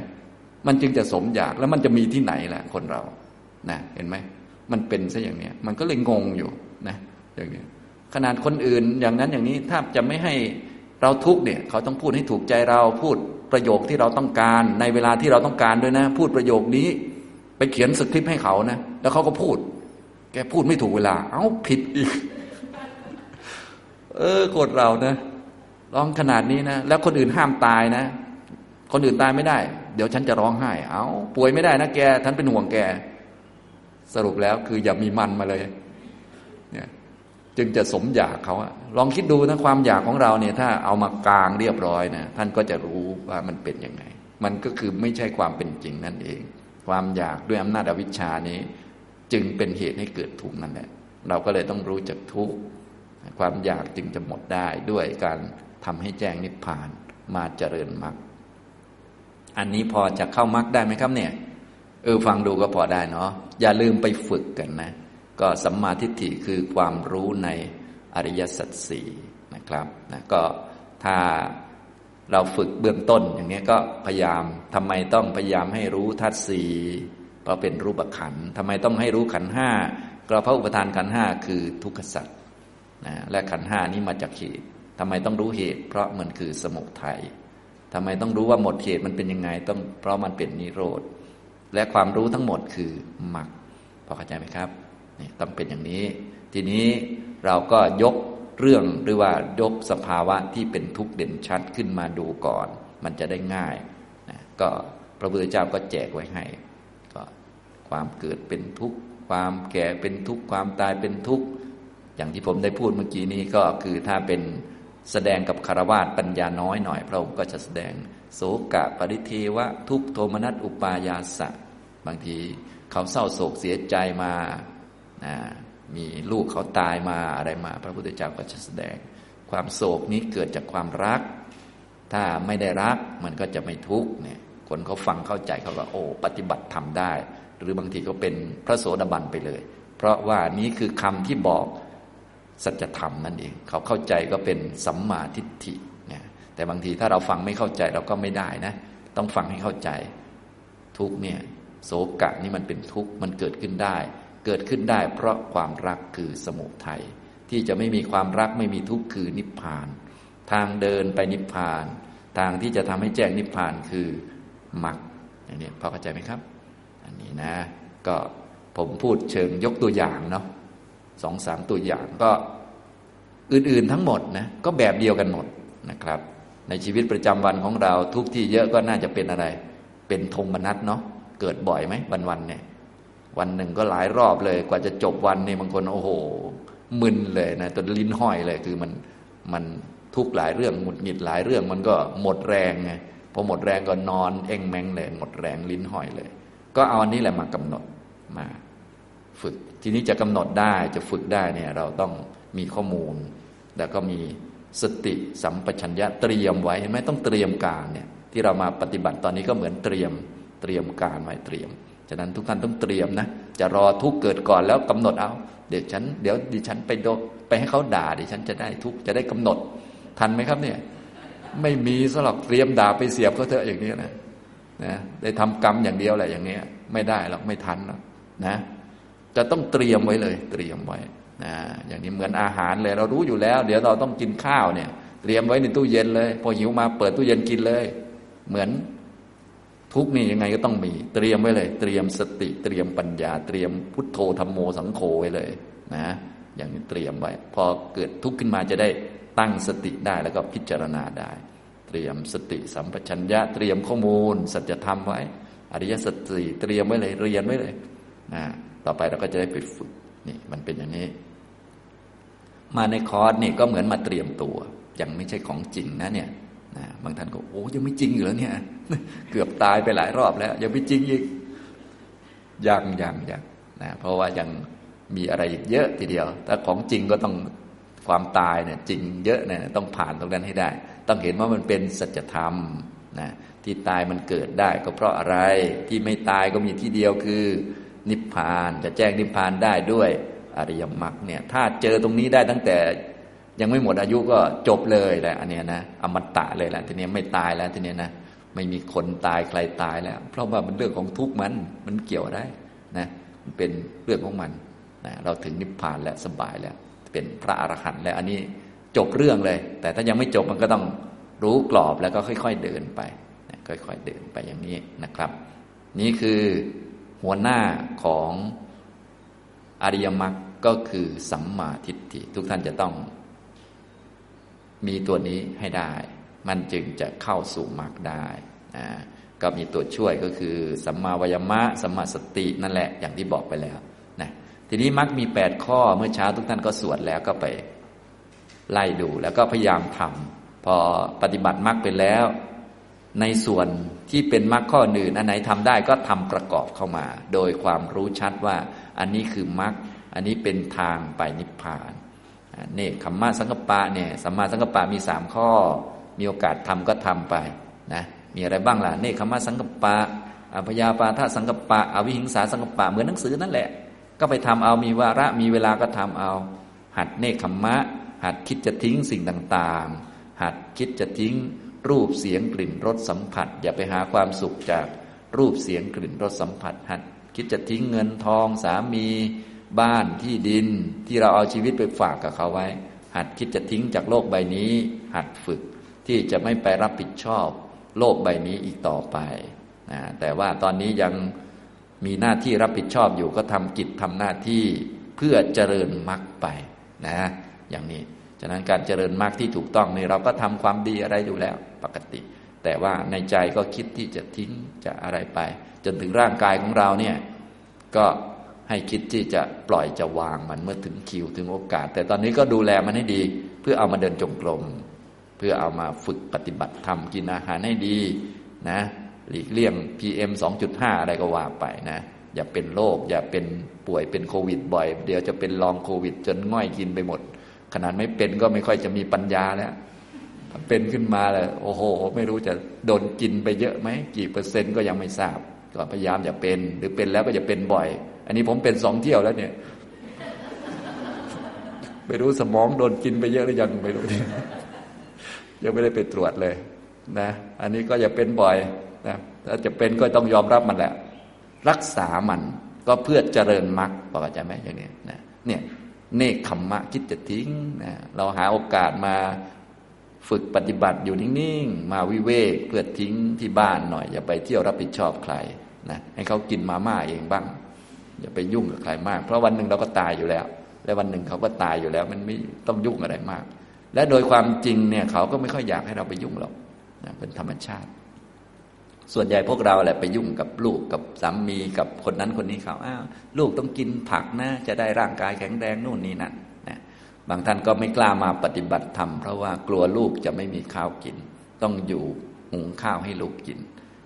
มันจึงจะสมอยากแล้วมันจะมีที่ไหนล่ะ คนเรานะเห็นไหมมันเป็นซะอย่างนี้มันก็เลยงงอยู่นะอย่างนี้ ขนาดคนอื่นอย่างนั้นอย่างนี้ถ้าจะไม่ให้เราทุกเนี่ยเขาต้องพูดให้ถูกใจเราพูดประโยคที่เราต้องการ ในเวลาที่เราต้องการด้วยนะ พูดประโยคนี้ไปเขียนสคริปต์ให้เขานะ แล้วเขาก็พูด แกพูดไม่ถูกเวลา เอ้าผิดอีก เออโกดเรานะร้องขนาดนี้นะ แล้วคนอื่นห้ามตายนะ คนอื่นตายไม่ได้ เดี๋ยวฉันจะร้องไห้ เอาป่วยไม่ได้นะแกฉันเป็นห่วงแก สรุปแล้วคืออย่ามีมันมาเลย จึงจะสมอยากเขาลองคิดดูนะความอยากของเราเนี่ย ถ้าเอามากลางเรียบร้อยนะท่านก็จะรู้ว่ามันเป็นยังไง มันก็คือไม่ใช่ความเป็นจริงนั่นเอง ความอยากด้วยอำนาจอวิชชานี้ จึงเป็นเหตุให้เกิดทุกข์นั่นแหละ เราก็เลยต้องรู้จักทุกข์ความอยากจึงจะหมดได้ด้วยการทำให้แจ้งนิพพานมาเจริญมรรคอันนี้พอจะเข้ามรรคได้ไหมครับเนี่ยเออฟังดูก็พอได้เนาะอย่าลืมไปฝึกกันนะ ก็สัมมาทิฏฐิคือความรู้ในอริยสัจสี่นะครับนะก็ถ้าเราฝึกเบื้องต้นอย่างนี้ก็พยายามทำไมต้องพยายามให้รู้ธาตุสี่เพราะเป็นรูปขันทำไมต้องให้รู้ขันห้าก็เพราะอุปทานขันห้าคือทุกขสัจนะและขันห้านี้มาจากเหตุทำไมต้องรู้เหตุ เพราะมันคือสมุทัยทำไมต้องรู้ว่าหมดเหตุมันเป็นยังไงต้องเพราะมันเป็นนิโรธและความรู้ทั้งหมดคือมรรคพอเข้าใจไหมครับ นี่ต้องเป็นอย่างนี้ ทีนี้เราก็ยกเรื่องหรือว่ายกสภาวะที่เป็นทุกข์เด่นชัดขึ้นมาดูก่อน มันจะได้ง่ายนะก็พระพุทธเจ้าก็แจกไว้ให้ ก็ความเกิดเป็นทุกข์ความแก่เป็นทุกข์ความตายเป็นทุกข์อย่างที่ผมได้พูดเมื่อกี้นี้ก็คือถ้าเป็นแสดงกับคารวาสปัญญาน้อยหน่อยพระองค์ก็จะแสดงโศกะปริเทวะทุกโทมนัสอุปายาสะ บางทีเขาเศร้าโศกเสียใจมา นะมีลูกเขาตายมาอะไรมา พระพุทธเจ้าก็จะแสดง ความโศกนี้เกิดจากความรัก ถ้าไม่ได้รักมันก็จะไม่ทุกข์เนี่ยคนเขาฟังเข้าใจเขาก็โอ้ปฏิบัติทำได้ หรือบางทีก็เป็นพระโสดาบันไปเลย เพราะว่านี้คือคำที่บอกสัจธรรมนั่นเอง เขาเข้าใจก็เป็นสัมมาทิฏฐิเนี่ยแต่บางทีถ้าเราฟังไม่เข้าใจเราก็ไม่ได้นะ ต้องฟังให้เข้าใจ ทุกเนี่ยโศกะนี่มันเป็นทุกข์มันเกิดขึ้นได้ เกิดขึ้นได้เพราะความรักคือสมุทัยที่จะไม่มีความรักไม่มีทุกข์คือนิพพาน ทางเดินไปนิพพาน ทางที่จะทำให้แจ้งนิพพานคือมรรคอย่างนี้พอเข้าใจไหมครับ อันนี้นะ ก็ผมพูดเชิงยกตัวอย่างเนาะสองสามตัวอย่างก็อื่นๆทั้งหมดนะก็แบบเดียวกันหมดนะครับ ในชีวิตประจำวันของเราทุกที่เยอะก็น่าจะเป็นอะไร เป็นธงมนัสเนาะเกิดบ่อยไหมวันๆเนี่ย วันหนึ่งก็หลายรอบเลย กว่าจะจบวันเนี่ยบางคนโอ้โหมึนเลยนะจนลิ้นห้อยเลยคือมันมันทุกหลายเรื่องหงุดหงิดหลายเรื่องมันก็หมดแรงไงพอหมดแรงก็นอนเอ่งแมงเลย หมดแรงลิ้นห้อยเลย ก็เอาอันนี้แหละมากำหนดมาฝึก ทีนี้จะกำหนดได้จะฝึกได้เนี่ยเราต้องมีข้อมูล แล้วก็มีสติสัมปชัญญะเตรียมไว้เห็นไหมต้องเตรียมการเนี่ยที่เรามาปฏิบัติตอนนี้ก็เหมือนเตรียมเตรียมการไว้เตรียม ฉะนั้นทุกท่านต้องเตรียมนะ จะรอทุกเกิดก่อนแล้วกำหนดเอา เดี๋ยวฉันเดี๋ยวดิฉันไปโดไปให้เขาด่าดิฉันจะได้ทุกจะได้กำหนด ทันไหมครับเนี่ย ไม่มีสลับเตรียมด่าไปเสียบก็เถอะอย่างนี้นะนะได้ทำกรรมอย่างเดียวแหละอย่างเนี้ย ไม่ได้หรอกไม่ทันหรอกนะ จะต้องเตรียมไว้เลย เตรียมไว้นะอย่างนี้เหมือนอาหารเลย เรารู้อยู่แล้ว เดี๋ยวเราต้องกินข้าวเนี่ย เตรียมไว้ในตู้เย็นเลย พอหิวมาเปิดตู้เย็นกินเลย เหมือน ทุกนี่ยังไงก็ต้องมี เตรียมไว้เลย เตรียมสติเตรียมปัญญา เตรียมพุทโธธรรมโมสังโฆไว้เลยนะอย่างนี้เตรียมไว้ พอเกิดทุกข์ขึ้นมาจะได้ตั้งสติได้แล้วก็พิจารณาได้ เตรียมสติสัมปชัญญะเตรียมข้อมูล สัจธรรมไว้ อริยสัจสี่เตรียมไว้เลยเรียนไว้เลยนะต่อไปเราก็จะได้ไปฝึกนี่มันเป็นอย่างนี้ มาในคอร์สนี่ก็เหมือนมาเตรียมตัวยังไม่ใช่ของจริงนะเนี่ยางท่านก็โอ้ยังไม่จริงอยู่แล้วเนี่ย เกือบตายไปหลายรอบแล้ว ยังไม่จริงอีกยังยังยังนะเพราะว่ายังมีอะไรอีกเยอะทีเดียว ถ้าของจริงก็ต้องความตายเนี่ยจริงเยอะเนี่ยต้องผ่านตรงนั้นให้ได้ ต้องเห็นว่ามันเป็นสัจธรรมนะที่ตายมันเกิดได้ก็เพราะอะไรที่ไม่ตายก็มีที่เดียวคือ นิพพานจะแจ้งนิพพานได้ด้วยอริยมรรคเนี่ยถ้าเจอตรงนี้ได้ตั้งแต่ ยังไม่หมดอายุก็จบเลยแหละอันนี้นะอมตะเลยแหละทีนี้ไม่ตายแล้วทีนี้นะไม่มีคนตายใครตายแล้ว เพราะว่ามันเรื่องของทุกข์มันมันเกี่ยวได้นะมันเป็นเรื่องของมันนะเราถึงนิพพานแล้วสบายแล้ว เป็นพระอรหันต์แล้ว อันนี้จบเรื่องเลย แต่ถ้ายังไม่จบมันก็ต้องรู้กรอบแล้วก็ค่อย ๆเดินไปค่อย ๆเดินไปอย่างนี้นะครับ นี่คือหัวหน้าของอริยมรรคก็คือสัมมาทิฏฐิทุกท่านจะต้อง มีตัวนี้ให้ได้ มันจึงจะเข้าสู่มรรคได้นะก็มีตัวช่วยก็คือสัมมาวายมะสัมมาสตินั่นแหละอย่างที่บอกไปแล้วนะทีนี้มักมีแปดข้อเมื่อเช้าทุกท่านก็สวดแล้วก็ไปไล่ดูแล้วก็พยายามทำพอปฏิบัติมักไปแล้ว ในส่วนที่เป็นมรรคข้ออื่นอันไหนทำได้ก็ทำประกอบเข้ามา โดยความรู้ชัดว่า อันนี้คือมรรคอันนี้เป็นทางไปนิพพาน เนคขมมาสังกปะเนี่ยสัมมาสังกปะมีสามข้อ มีโอกาสทำก็ทำไปนะมีอะไรบ้างล่ะเนคขมมาสังกปะอภยาปาทสังกปะอวิหิงสาสังกปะเหมือนหนังสือนั่นแหละ ก็ไปทำเอามีวาระมีเวลาก็ทำเอา หัดเนคขมมะ หัดคิดจะทิ้งสิ่งต่างๆ หัดคิดจะทิ้งรูปเสียงกลิ่นรสสัมผัส อย่าไปหาความสุขจากรูปเสียงกลิ่นรสสัมผัส หัดคิดจะทิ้งเงินทองสามี บ้านที่ดินที่เราเอาชีวิตไปฝากกับเขาไว้ หัดคิดจะทิ้งจากโลกใบนี้ หัดฝึกที่จะไม่ไปรับผิดชอบโลกใบนี้อีกต่อไปนะแต่ว่าตอนนี้ยังมีหน้าที่รับผิดชอบอยู่ก็ทำกิจทำหน้าที่เพื่อเจริญมรรคไปนะอย่างนี้ฉะนั้นการเจริญมรรคที่ถูกต้องนี่เราก็ทำความดีอะไรอยู่แล้วปกติ แต่ว่าในใจก็คิดที่จะทิ้งจะอะไรไป จนถึงร่างกายของเราเนี่ยก็ ให้คิดที่จะปล่อยจะวางมันเมื่อถึงคิวถึงโอกาส แต่ตอนนี้ก็ดูแลมันให้ดี เพื่อเอามาเดินจงกรมเพื่อเอามาฝึกปฏิบัติธรรมกินอาหารให้ดีนะหลีกเลี่ยง PM 2.5 อะไรก็ว่าไปนะ อย่าเป็นโรคอย่าเป็นป่วยเป็นโควิดบ่อย เดี๋ยวจะเป็นลองโควิด จนง่อยกินไปหมด ขนาดไม่เป็นก็ไม่ค่อยจะมีปัญญาแล้วเป็นขึ้นมาเลยโอ้โห ไม่รู้จะโดนกินไปเยอะไหม กี่เปอร์เซ็นต์ก็ยังไม่ทราบ ก็พยายามอย่าเป็น หรือเป็นแล้วก็จะเป็นบ่อย อันนี้ผมเป็นสองเที่ยวแล้วเนี่ย ไม่รู้สมองโดนกินไปเยอะหรือยังไม่รู้ยังไม่ได้ไปตรวจเลย นะ อันนี้ก็อย่าเป็นบ่อยนะถ้าจะเป็นก็ต้องยอมรับมันแหละ รักษามันก็เพื่อเจริญมรรคบอกอาจไหมอย่างนี้นะเนี่ยเนคขมมะคิดจะทิ้งนะเราหาโอกาสมาฝึกปฏิบัติอยู่นิ่งๆ มาวิเวกเพื่อทิ้งที่บ้านหน่อย อย่าไปเที่ยวรับผิดชอบใครนะให้เขากินมาม่าเองบ้าง อย่าไปยุ่งกับใครมาก เพราะวันหนึ่งเราก็ตายอยู่แล้ว และวันหนึ่งเขาก็ตายอยู่แล้ว มันไม่ต้องยุ่งอะไรมาก และโดยความจริงเนี่ยเขาก็ไม่ค่อยอยากให้เราไปยุ่งหรอกนะเป็นธรรมชาติ ส่วนใหญ่พวกเราแหละไปยุ่งกับลูกกับสามีกับคนนั้นคนนี้เขาอ้าวลูกต้องกินผักนะ จะได้ร่างกายแข็งแรงนู่นนี่นั่นนะบางท่านก็ไม่กล้ามาปฏิบัติธรรมเพราะว่ากลัวลูกจะไม่มีข้าวกิน ต้องอยู่หุงข้าวให้ลูกกิน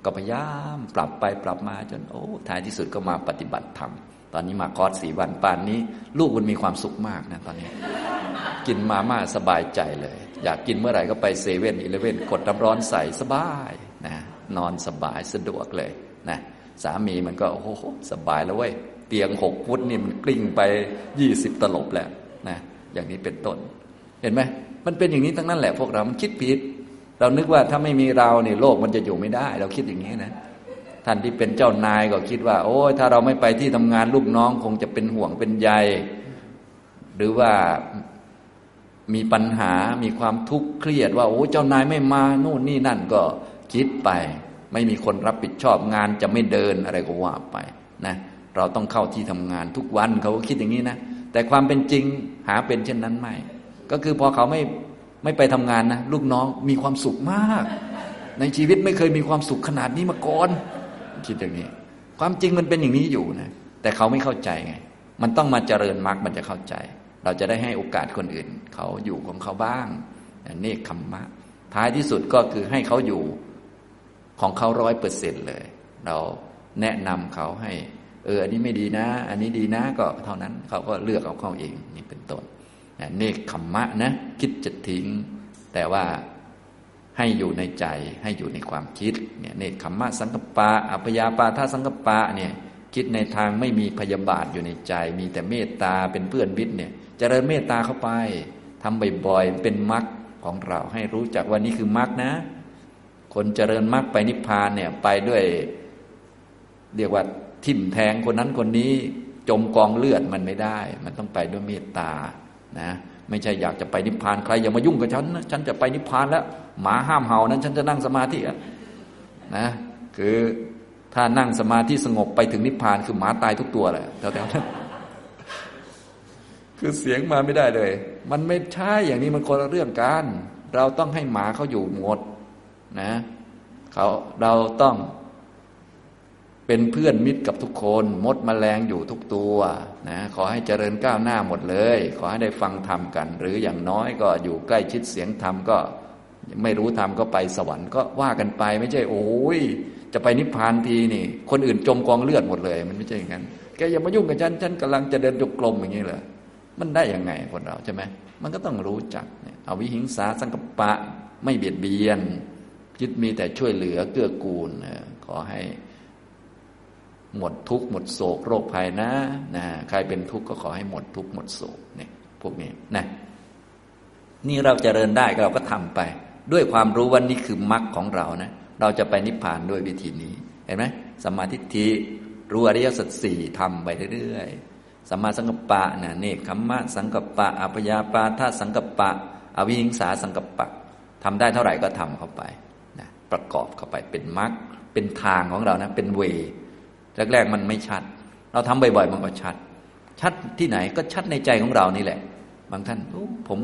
ก็พยายามปรับไปปรับมาจนโอ้ท้ายที่สุดก็มาปฏิบัติธรรมตอนนี้มาคอร์สสี่วันป่านนี้ ลูกมันมีความสุขมากนะตอนนี้ กินมาม่าสบายใจเลย อยากกินเมื่อไหร่ก็ไปเซเว่นอีเลเว่นกดน้ำร้อนใส่สบายนะนอนสบายสะดวกเลยนะสามีมันก็โอ้โหสบายแล้วเว้ยเตียงหกฟุตนี่มันกลิ้งไปยี่สิบตลบแล้วนะอย่างนี้เป็นต้น เห็นไหมมันเป็นอย่างนี้ทั้งนั้นแหละพวกเรา มันคิดผิด เรานึกว่าถ้าไม่มีเราเนี่ยโลกมันจะอยู่ไม่ได้ เราคิดอย่างนี้นะท่านที่เป็นเจ้านายก็คิดว่า โอ้ยถ้าเราไม่ไปที่ทำงานลูกน้องคงจะเป็นห่วงเป็นใยหรือว่ามีปัญหา มีความทุกข์เครียดว่า โอ้เจ้านายไม่มาโน่นนี่นั่นก็คิดไป ไม่มีคนรับผิดชอบงานจะไม่เดินอะไรก็ว่าไปนะเราต้องเข้าที่ทำงานทุกวันเขาก็คิดอย่างนี้นะแต่ความเป็นจริงหาเป็นเช่นนั้นไม่ ก็คือพอเขาไม่ ไม่ไปทำงานนะลูกน้องมีความสุขมาก ในชีวิตไม่เคยมีความสุขขนาดนี้มาก่อนคิดอย่างนี้ ความจริงมันเป็นอย่างนี้อยู่นะแต่เขาไม่เข้าใจไง มันต้องมาเจริญมรรคมันจะเข้าใจ เราจะได้ให้โอกาสคนอื่น เขาอยู่ของเขาบ้างเนคขมมะ ท้ายที่สุดก็คือให้เขาอยู่ของเขาร้อยเปอร์เซ็นเลย เราแนะนำเขาให้ เออ อันนี้ไม่ดีนะ อันนี้ดีนะก็เท่านั้นเขาก็เลือกเอาเขาเองนี่เป็นต้น เนคขมมะนะ คิดจะทิ้ง แต่ว่าให้อยู่ในใจให้อยู่ในความคิดเนี่ยเนคขมมะสังกปะอัพยาปาท่าสังกปะเนี่ยคิดในทางไม่มีพยาบาทอยู่ในใจ มีแต่เมตตาเป็นเพื่อนวิทย์เนี่ยจเจริญเมตตาเข้าไปทำบ่อยๆเป็นมรรคของเราให้รู้จักว่านี่คือมรรคนะ คนเจริญมรรคไปนิพพานเนี่ยไปด้วย เรียกว่าทิ่มแทงคนนั้นคนนี้จมกองเลือดมันไม่ได้ มันต้องไปด้วยเมตตา นะไม่ใช่อยากจะไปนิพพานใครอย่ามายุ่งกับฉันนะฉันจะไปนิพพานแล้วหมาห้ามเห่านั้น ฉันจะนั่งสมาธินะคือถ้านั่งสมาธิสงบไปถึงนิพพานคือหมาตายทุกตัวแหละแถวๆนั้นคือเสียงมาไม่ได้เลย มันไม่ใช่อย่างนี้มันคนละเรื่องกัน เราต้องให้หมาเขาอยู่หมดนะเขาเราต้อง เป็นเพื่อนมิตรกับทุกคน มดมแมลงอยู่ทุกตัวนะขอให้เจริญก้าวหน้าหมดเลย ขอให้ได้ฟังธรรมกัน หรืออย่างน้อยก็อยู่ใกล้ชิดเสียงธรรมก็ ไม่รู้ธรรมก็ไปสวรรค์ก็ว่ากันไปไม่ใช่โอ้ยจะไปนิพพานทีนี่ คนอื่นจมกองเลือดหมดเลย มันไม่ใช่อย่างนั้นแกอย่ามายุ่งกับฉันฉันกำลังจะเดินจงกรมอย่างนี้เลยมันได้ยังไงคนเราใช่ไหมมันก็ต้องรู้จักเนี่ยเอาวิหิงสาสังกปะ ไม่เบียดเบียนจิตมีแต่ช่วยเหลือเกื้อกูลขอให้ หมดทุกข์หมดโศกโรคภัยนะนะใครเป็นทุกข์ก็ขอให้หมดทุกข์หมดโศกเนี่ยพวกนี้นะนี่เราจเจริญได้เราก็ทำไป ด้วยความรู้ว่านี่คือมรรคของเรานะเราจะไปนิพพานด้วยวิธีนี้เห็นไหมสมาธิทิรู้อริยสัจสี่ทำไปเรื่อยๆสัมมาสังกัปปะนะเนคขมมะสังกัปปะอัพยาปาทาสังกัปปะ อวิหิงสาสังกัปปะทำได้เท่าไหร่ก็ทำเข้าไปนะประกอบเข้าไปเป็นมรรคเป็นทางของเรานะเป็นเว แรกๆมันไม่ชัด เราทำบ่อยๆมันก็ชัด ชัดที่ไหนก็ชัดในใจของเรานี่แหละ บางท่านผม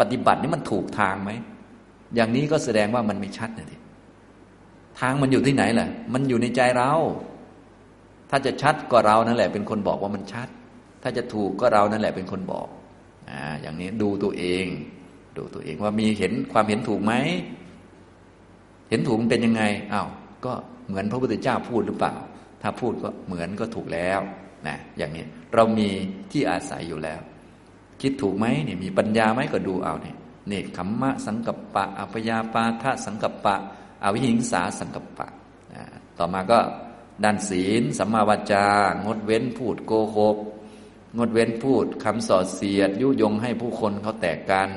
ปฏิบัตินี่มันถูกทางไหมอย่างนี้ก็แสดงว่ามันไม่ชัดนะทีทางมันอยู่ที่ไหนล่ะ มันอยู่ในใจเรา ถ้าจะชัดก็เรานั่นแหละ เป็นคนบอกว่ามันชัด ถ้าจะถูกก็เรานั่นแหละเป็นคนบอกอ่าอย่างนี้ดูตัวเอง ดูตัวเองว่ามีเห็นความเห็นถูกไหม เห็นถูกมันเป็นยังไงอ้าว ก็เหมือนพระพุทธเจ้าพูดหรือเปล่า ถ้าพูดก็เหมือนก็ถูกแล้วนะอย่างนี้เรามีที่อาศัยอยู่แล้ว คิดถูกไหมเนี่ยมีปัญญาไหมก็ดูเอาเนี่ยเนคขมมะสังกัปปะ อัพยาปาทะสังกัปปะอวิหิงสาสังกัปปะต่อมาก็ด้านศีลสัมมาวาจา งดเว้นพูดโกหก งดเว้นพูดคำสอดเสียด ยุยงให้ผู้คนเขาแตกกัน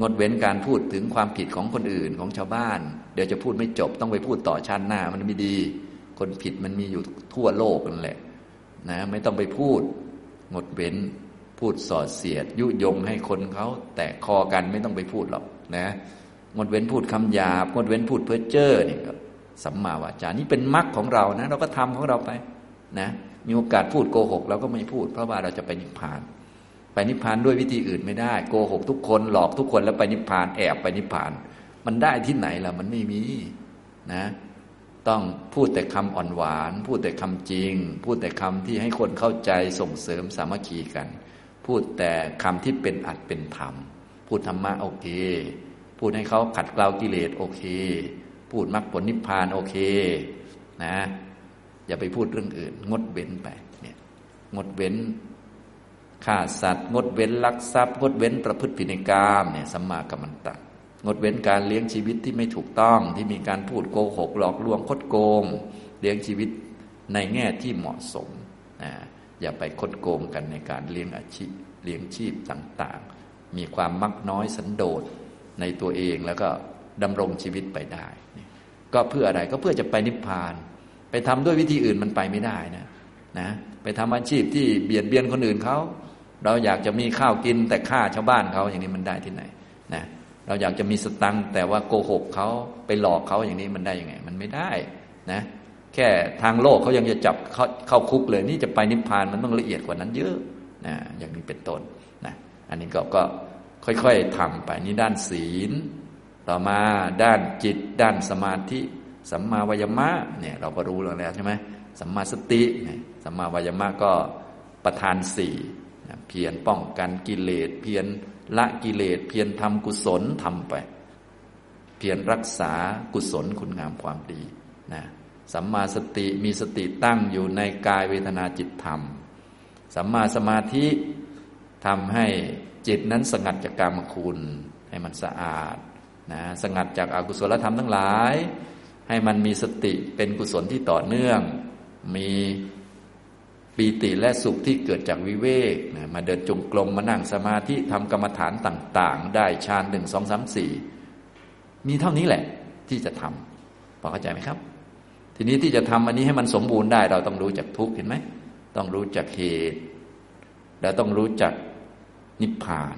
งดเว้นการพูดถึงความผิดของคนอื่นของชาวบ้าน เดี๋ยวจะพูดไม่จบต้องไปพูดต่อชาติหน้ามันไม่ดี คนผิดมันมีอยู่ทั่วโลกนั่นแหละ นะ ไม่ต้องไปพูดงดเว้น พูดสอดเสียด ยุยงให้คนเขาแตกคอกันไม่ต้องไปพูดหรอกนะงดเว้นพูดคำหยาบงดเว้นพูดเพ้อเจ้อนี่ก็สัมมาวาจานี่เป็นมรรคของเรานะ เราก็ทำของเราไป นะ มีโอกาสพูดโกหกเราก็ไม่พูด เพราะว่าเราจะไปนิพพาน ไปนิพพานด้วยวิธีอื่นไม่ได้โกหกทุกคนหลอกทุกคนแล้วไปนิพพานแอบไปนิพพาน มันได้ที่ไหนล่ะมันไม่มีนะ ต้องพูดแต่คำอ่อนหวาน พูดแต่คำจริง พูดแต่คำที่ให้คนเข้าใจส่งเสริมสามัคคีกัน พูดแต่คำที่เป็นอัดเป็นธรรม พูดธรรมะโอเค พูดให้เขาขัดเกลากิเลสโอเค พูดมรรคผลนิพพานโอเค นะ อย่าไปพูดเรื่องอื่น งดเว้นไปเนี่ยงดเว้นฆ่าสัตว์ งดเว้นลักทรัพย์ งดเว้นประพฤติผิดในกามเนี่ยสัมมากัมมันตะ งดเว้นการเลี้ยงชีวิตที่ไม่ถูกต้องที่มีการพูดโกหกหลอกลวงคดโกง เลี้ยงชีวิตในแง่ที่เหมาะสมนะอย่าไปคดโกงกันในการเลี้ยงอาชีพเลี้ยงชีพต่างๆ มีความมักน้อยสันโดษในตัวเองแล้วก็ดำรงชีวิตไปได้ ก็เพื่ออะไรก็เพื่อจะไปนิพพาน ไปทำด้วยวิธีอื่นมันไปไม่ได้นะนะไปทำอาชีพที่เบียดเบียนคนอื่นเขา เราอยากจะมีข้าวกินแต่ฆ่าชาวบ้านเขาอย่างนี้มันได้ที่ไหนนะ เราอยากจะมีสตังแต่ว่าโกหกเขาไปหลอกเขาอย่างนี้มันได้ยังไง มันไม่ได้นะ แค่ทางโลกเขายังจะจับเข้าเข้าคุกเลย นี่จะไปนิพพานมันต้องละเอียดกว่านั้นเยอะนะอย่างนี้เป็นต้นนะอันนี้ก็ก็ค่อยๆทำไปนี่ด้านศีล ต่อมาด้านจิต ด้านสมาธิสัมมาวายมะเนี่ยเราก็รู้แล้วใช่ไหมสัมมาสติสัมมาวายมะก็ประทานสี่เพียรป้องกันกิเลสเพียร ละกิเลสเพียรทำกุศลทำไป เพียรรักษากุศลคุณงามความดีนะสัมมาสติมีสติตั้งอยู่ในกายเวทนาจิตธรรม สัมมาสมาธิทำให้จิตนั้นสงัดจากกามคุณ ให้มันสะอาดนะสงัดจากอากุศลธรรมทั้งหลาย ให้มันมีสติเป็นกุศลที่ต่อเนื่อง มี ปีติและสุขที่เกิดจากวิเวกมาเดินจงกรมมานั่งสมาธิทำกรรมฐานต่าง ๆ ได้ฌานหนึ่งสองสามสี่มีเท่านี้แหละที่จะทำพอเข้าใจไหมครับ ทีนี้ที่จะทำอันนี้ให้มันสมบูรณ์ได้ เราต้องรู้จักทุกข์เห็นไหมต้องรู้จักเหตุแล้วต้องรู้จักนิพพาน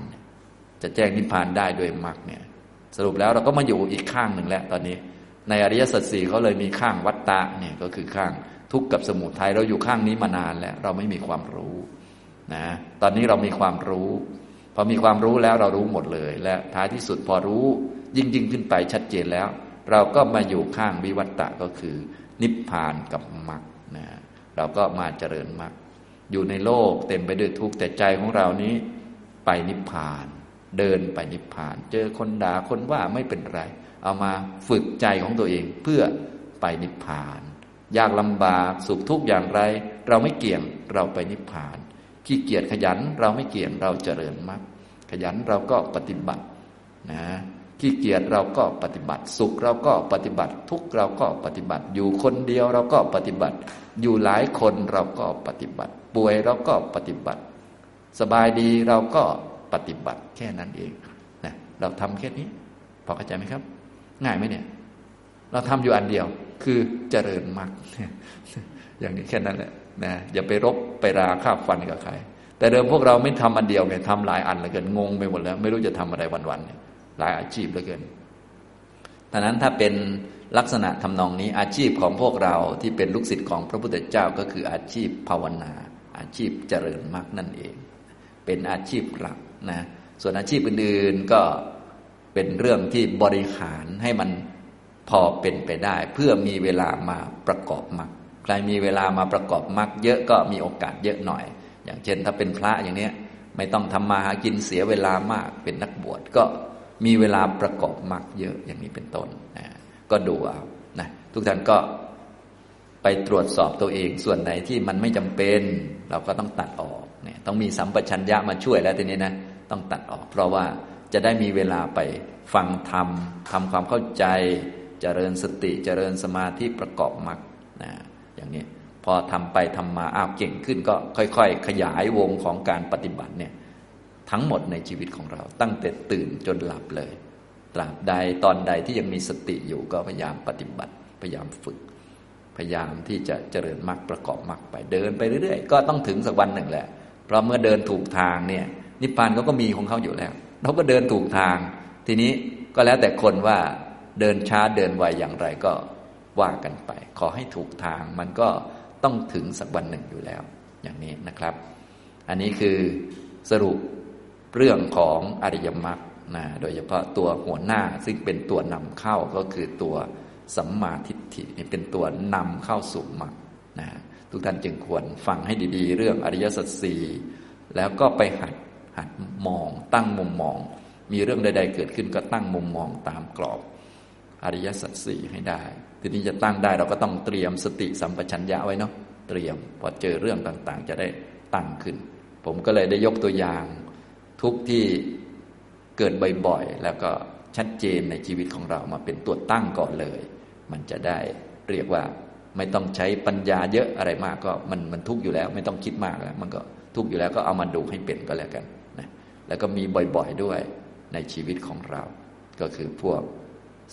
จะแจ้งนิพพานได้โดยมรรคเนี่ย สรุปแล้วเราก็มาอยู่อีกข้างหนึ่งแล้ว ตอนนี้ ในอริยสัจสี่เขาเลยมีข้างวัตตะเนี่ยก็คือข้าง ทุกข์กับสมุทัยเราอยู่ข้างนี้มานานแล้ว เราไม่มีความรู้นะตอนนี้เรามีความรู้พอมีความรู้แล้วเรารู้หมดเลย และท้ายที่สุดพอรู้ยิ่งยิ่งขึ้นไปชัดเจนแล้ว เราก็มาอยู่ข้างวิวัตตะก็คือ นิพพานกับมรรคนะเราก็มาเจริญมรรคอยู่ในโลกเต็มไปด้วยทุกข์แต่ใจของเรานี้ไปนิพพาน เดินไปนิพพาน เจอคนด่าคนว่าไม่เป็นไร เอามาฝึกใจของตัวเองเพื่อไปนิพพาน ยากลำบากสุขทุกข์อย่างไร เราไม่เกี่ยงเราไปนิพพาน ขี้เกียจขยันเราไม่เกี่ยงเราเจริญมรรคขยันเราก็ปฏิบัตินะขี้เกียจเราก็ปฏิบัติ สุขเราก็ปฏิบัติ ทุกเราก็ปฏิบัติ อยู่คนเดียวเราก็ปฏิบัติ อยู่หลายคนเราก็ปฏิบัติ ป่วยเราก็ปฏิบัติ สบายดีเราก็ปฏิบัติแค่นั้นเองนะเราทำแค่นี้พอเข้าใจไหมครับ ง่ายไหมเนี่ย เราทำอยู่อันเดียว คือเจริญมรรคอย่างนี้แค่นั้นแหละนะอย่าไปรบไปราข้าฟันกับใคร แต่เดิมพวกเราไม่ทำอันเดียวไงทำหลายอันเหลยเกินงงไปหมดแล้ว ไม่รู้จะทำอะไรวันๆหลายอาชีพเหลยเกินดังนั้นถ้าเป็นลักษณะทำนองนี้อาชีพของพวกเราที่เป็นลูกศิษย์ของพระพุทธเจ้าก็คืออาชีพภาวนา อาชีพเจริญมรรคนั่นเอง เป็นอาชีพหลักนะส่วนอาชีพอื่นๆก็เป็นเรื่องที่บริหารให้มัน พอเป็นไปได้ เพื่อมีเวลามาประกอบมรรคใครมีเวลามาประกอบมรรคเยอะก็มีโอกาสเยอะหน่อย อย่างเช่นถ้าเป็นพระอย่างนี้ไม่ต้องทำมาหากินเสียเวลามากเป็นนักบวชก็มีเวลาประกอบมรรคเยอะอย่างนี้เป็นต้นนะก็ดูเอานะทุกท่านก็ไปตรวจสอบตัวเองส่วนไหนที่มันไม่จำเป็น เราก็ต้องตัดออกเนี่ยต้องมีสัมปชัญญะมาช่วยแล้วทีนี้นะต้องตัดออก เพราะว่าจะได้มีเวลาไปฟังธรรมทำความเข้าใจ เจริญสติเจริญสมาธิประกอบมรรคนะอย่างนี้พอทำไปทำมาอ้าวเก่งขึ้นก็ค่อยๆ ขยายวงของการปฏิบัติเนี่ยทั้งหมดในชีวิตของเรา ตั้งแต่ตื่นจนหลับเลย ตราบใดตอนใดที่ยังมีสติอยู่ก็พยายามปฏิบัติ พยายามฝึก พยายามที่จะเจริญมรรคประกอบมรรคไปเดินไปเรื่อยๆ ก็ต้องถึงสักวันหนึ่งแหละ เพราะเมื่อเดินถูกทางเนี่ยนิพพานเขาก็มีของเขาอยู่แล้ว เราก็เดินถูกทาง ทีนี้ก็แล้วแต่คนว่า เดินช้าเดินไวอย่างไรก็ว่ากันไป ขอให้ถูกทางมันก็ต้องถึงสักวันหนึ่งอยู่แล้ว อย่างนี้นะครับ อันนี้คือสรุปเรื่องของอริยมรรคนะโดยเฉพาะตัวหัวหน้าซึ่งเป็นตัวนำเข้าก็คือตัวสัมมาทิฏฐินี่เป็นตัวนำเข้าสู่มรรคนะทุกท่านจึงควรฟังให้ดีๆ เรื่องอริยสัจสี่แล้วก็ไปหัดหัดมองตั้งมุมมอง มีเรื่องใด ๆ เกิดขึ้นก็ตั้งมุมมองตามกรอบ อริยสัจสี่ให้ได้ ทีนี้จะตั้งได้เราก็ต้องเตรียมสติสัมปชัญญะไว้เนาะเตรียมพอเจอเรื่องต่างๆ จะได้ตั้งขึ้น ผมก็เลยได้ยกตัวอย่างทุกที่เกิดบ่อยๆแล้วก็ชัดเจนในชีวิตของเรามาเป็นตัวตั้งก่อนเลย มันจะได้เรียกว่าไม่ต้องใช้ปัญญาเยอะอะไรมากก็มันมันทุกอยู่แล้ว ไม่ต้องคิดมากแล้ว มันก็ทุกอยู่แล้วก็เอามาดูให้เป็นก็แล้วกันนะแล้วก็มีบ่อยๆด้วยในชีวิตของเรา ก็คือพวก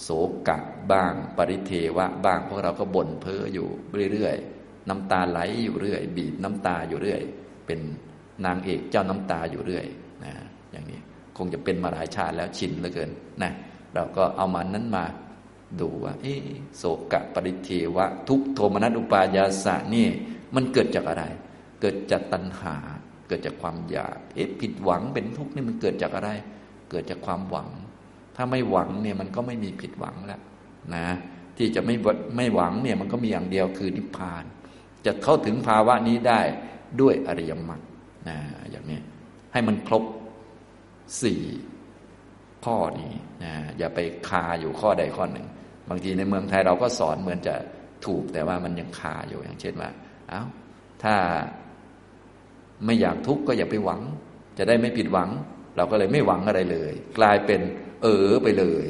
โศกะบ้าง ปริเทวะบ้างพวกเราก็บ่นเพ้ออยู่เรื่อยๆ น้ำตาไหลอยู่เรื่อย บีบน้ำตาอยู่เรื่อย เป็นนางเอกเจ้าน้ำตาอยู่เรื่อยนะอย่างนี้คงจะเป็นมาหลายชาติแล้วชินเหลือเกินนะเราก็เอามันนั้นมาดูว่าเอโศกะปริเทวะ ทุกโทมนัสอุปายาสะนี่ มันเกิดจากอะไร เกิดจากตัณหา เกิดจากความอยาก เอ๊ะผิดหวังเป็นทุกข์นี่มันเกิดจากอะไร เกิดจากความหวัง ถ้าไม่หวังเนี่ยมันก็ไม่มีผิดหวังแล้วนะที่จะไม่ไม่หวังเนี่ยมันก็มีอย่างเดียวคือนิพพาน จะเข้าถึงภาวะนี้ได้ด้วยอริยมรรคนะอย่างนี้ให้มันครบสี่ข้อนี้นะอย่าไปคาอยู่ข้อใดข้อหนึ่ง บางทีในเมืองไทยเราก็สอนเหมือนจะถูกแต่ว่ามันยังคาอยู่อย่างเช่นว่าเอา้าถ้าไม่อยากทุกข์ก็อย่าไปหวัง จะได้ไม่ผิดหวัง เราก็เลยไม่หวังอะไรเลย กลายเป็น เออไปเลย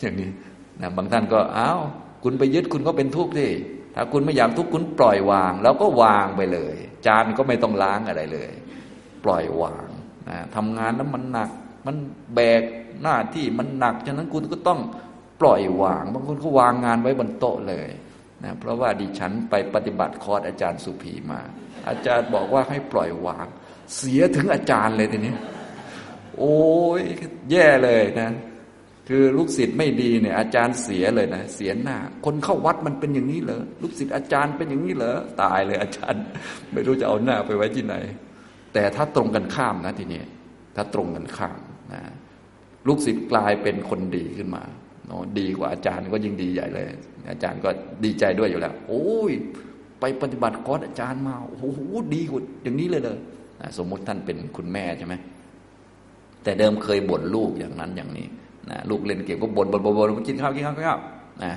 อย่างนี้นะบางท่านก็อ้าวคุณไปยึดคุณก็เป็นทุกข์ที่ถ้าคุณไม่อยากทุกข์คุณปล่อยวาง แล้วก็วางไปเลย จานก็ไม่ต้องล้างอะไรเลย ปล่อยวางนะทำงานแล้วมันหนัก มันแบกหน้าที่มันหนักฉะนั้นคุณก็ต้องปล่อยวาง บางคนก็วางงานไว้บนโต๊ะเลยนะเพราะว่าดิฉันไปปฏิบัติคอร์สอาจารย์สุภีมา อาจารย์บอกว่าให้ปล่อยวาง เสียถึงอาจารย์เลยทีนี้ โอ้ยแย่เลยนะ คือลูกศิษย์ไม่ดีเนี่ย อาจารย์เสียเลยนะเสียหน้า คนเข้าวัดมันเป็นอย่างนี้เหรอลูกศิษย์อาจารย์เป็นอย่างนี้เหรอตายเลยอาจารย์ ไม่รู้จะเอาหน้าไปไว้ที่ไหน แต่ถ้าตรงกันข้ามนะทีนี้ถ้าตรงกันข้ามนะลูกศิษย์กลายเป็นคนดีขึ้นมาโอ้ดีกว่าอาจารย์ก็ยิ่งดีใหญ่เลย อาจารย์ก็ดีใจด้วยอยู่แล้ว โอ้ย ไปปฏิบัติคอร์สอาจารย์มา โอ้โห ดีกว่าอย่างนี้เลยเลย สมมุติท่านเป็นคุณแม่ใช่ไหม แต่เดิมเคยบ่นลูกอย่างนั้นอย่างนี้นะลูกเล่นเกมก็บ่นบ่นบ่นบ่นกินข้าวกินข้าวกินข้าวนะ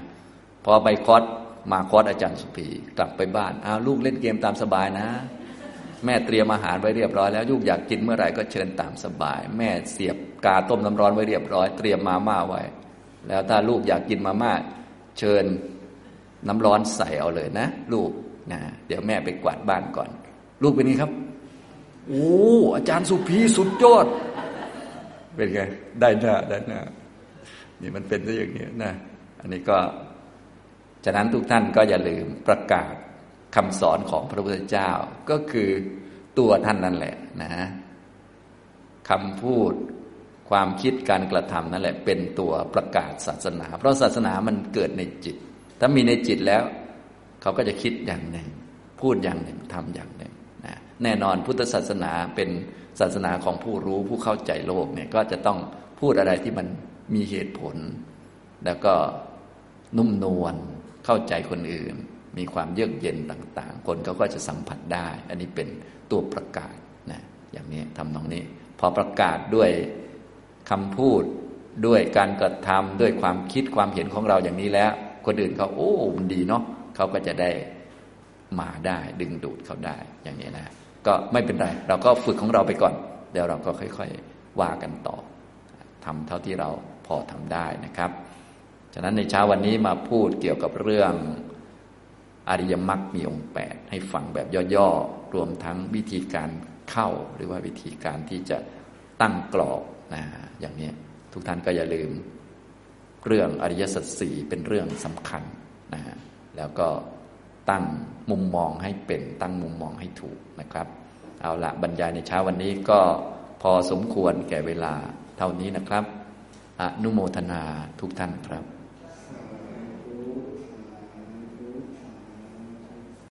พอไปคอร์สมาคอร์สอาจารย์สุภีกลับไปบ้านอ้าวลูกเล่นเกมตามสบายนะ แม่เตรียมอาหารไว้เรียบร้อยแล้วลูกอยากกินเมื่อไหร่ก็เชิญตามสบาย แม่เสียบกาต้มน้ำร้อนไว้เรียบร้อย เตรียมมาม่าไว้ แล้วถ้าลูกอยากกินมาม่าเชิญน้ำร้อนใส่เอาเลยนะ ลูกนะเดี๋ยวแม่ไปกวาดบ้านก่อน ลูกเป็นนี้ครับโอ้อาจารย์สุภีสุดยอด เป็นไง ได้หน้าได้หน้านี่มันเป็นได้อย่างนี้นะ อันนี้ก็ฉะนั้นทุกท่านก็อย่าลืมประกาศคำสอนของพระพุทธเจ้าก็คือตัวท่านนั่นแหละนะคำพูดความคิดการกระทำนั่นแหละ เป็นตัวประกาศศาสนา เพราะศาสนามันเกิดในจิต ถ้ามีในจิตแล้ว เขาก็จะคิดอย่างหนึ่ง พูดอย่างหนึ่งทำอย่างหนึ่งนะแน่นอนพุทธศาสนาเป็น ศาสนาของผู้รู้ผู้เข้าใจโลกเนี่ยก็จะต้องพูดอะไรที่มันมีเหตุผล แล้วก็นุ่มนวลเข้าใจคนอื่น มีความเยือกเย็นต่างๆ คนเขาก็จะสัมผัสได้ อันนี้เป็นตัวประกาศนะอย่างนี้ทำตรงนี้ พอประกาศด้วยคำพูดด้วยการกระทำด้วยความคิดความเห็นของเราอย่างนี้แล้ว คนอื่นเขาโอ้มันดีเนาะเขาก็จะได้มาได้ดึงดูดเขาได้อย่างนี้นะ ก็ไม่เป็นไร เราก็ฝึกของเราไปก่อน เดี๋ยวเราก็ค่อยๆว่ากันต่อทำเท่าที่เราพอทำได้นะครับ ฉะนั้นในเช้าวันนี้มาพูดเกี่ยวกับเรื่องอริยมรรคมีองค์แปดให้ฟังแบบย่อๆ รวมทั้งวิธีการเข้าหรือว่าวิธีการที่จะตั้งกรอบนะอย่างนี้ทุกท่านก็อย่าลืม เรื่องอริยสัจสี่เป็นเรื่องสำคัญนะแล้วก็ ตั้งมุมมองให้เป็น ตั้งมุมมองให้ถูกนะครับ เอาละบรรยายในเช้าวันนี้ก็พอสมควรแก่เวลาเท่านี้นะครับ อนุโมทนาทุกท่านครับ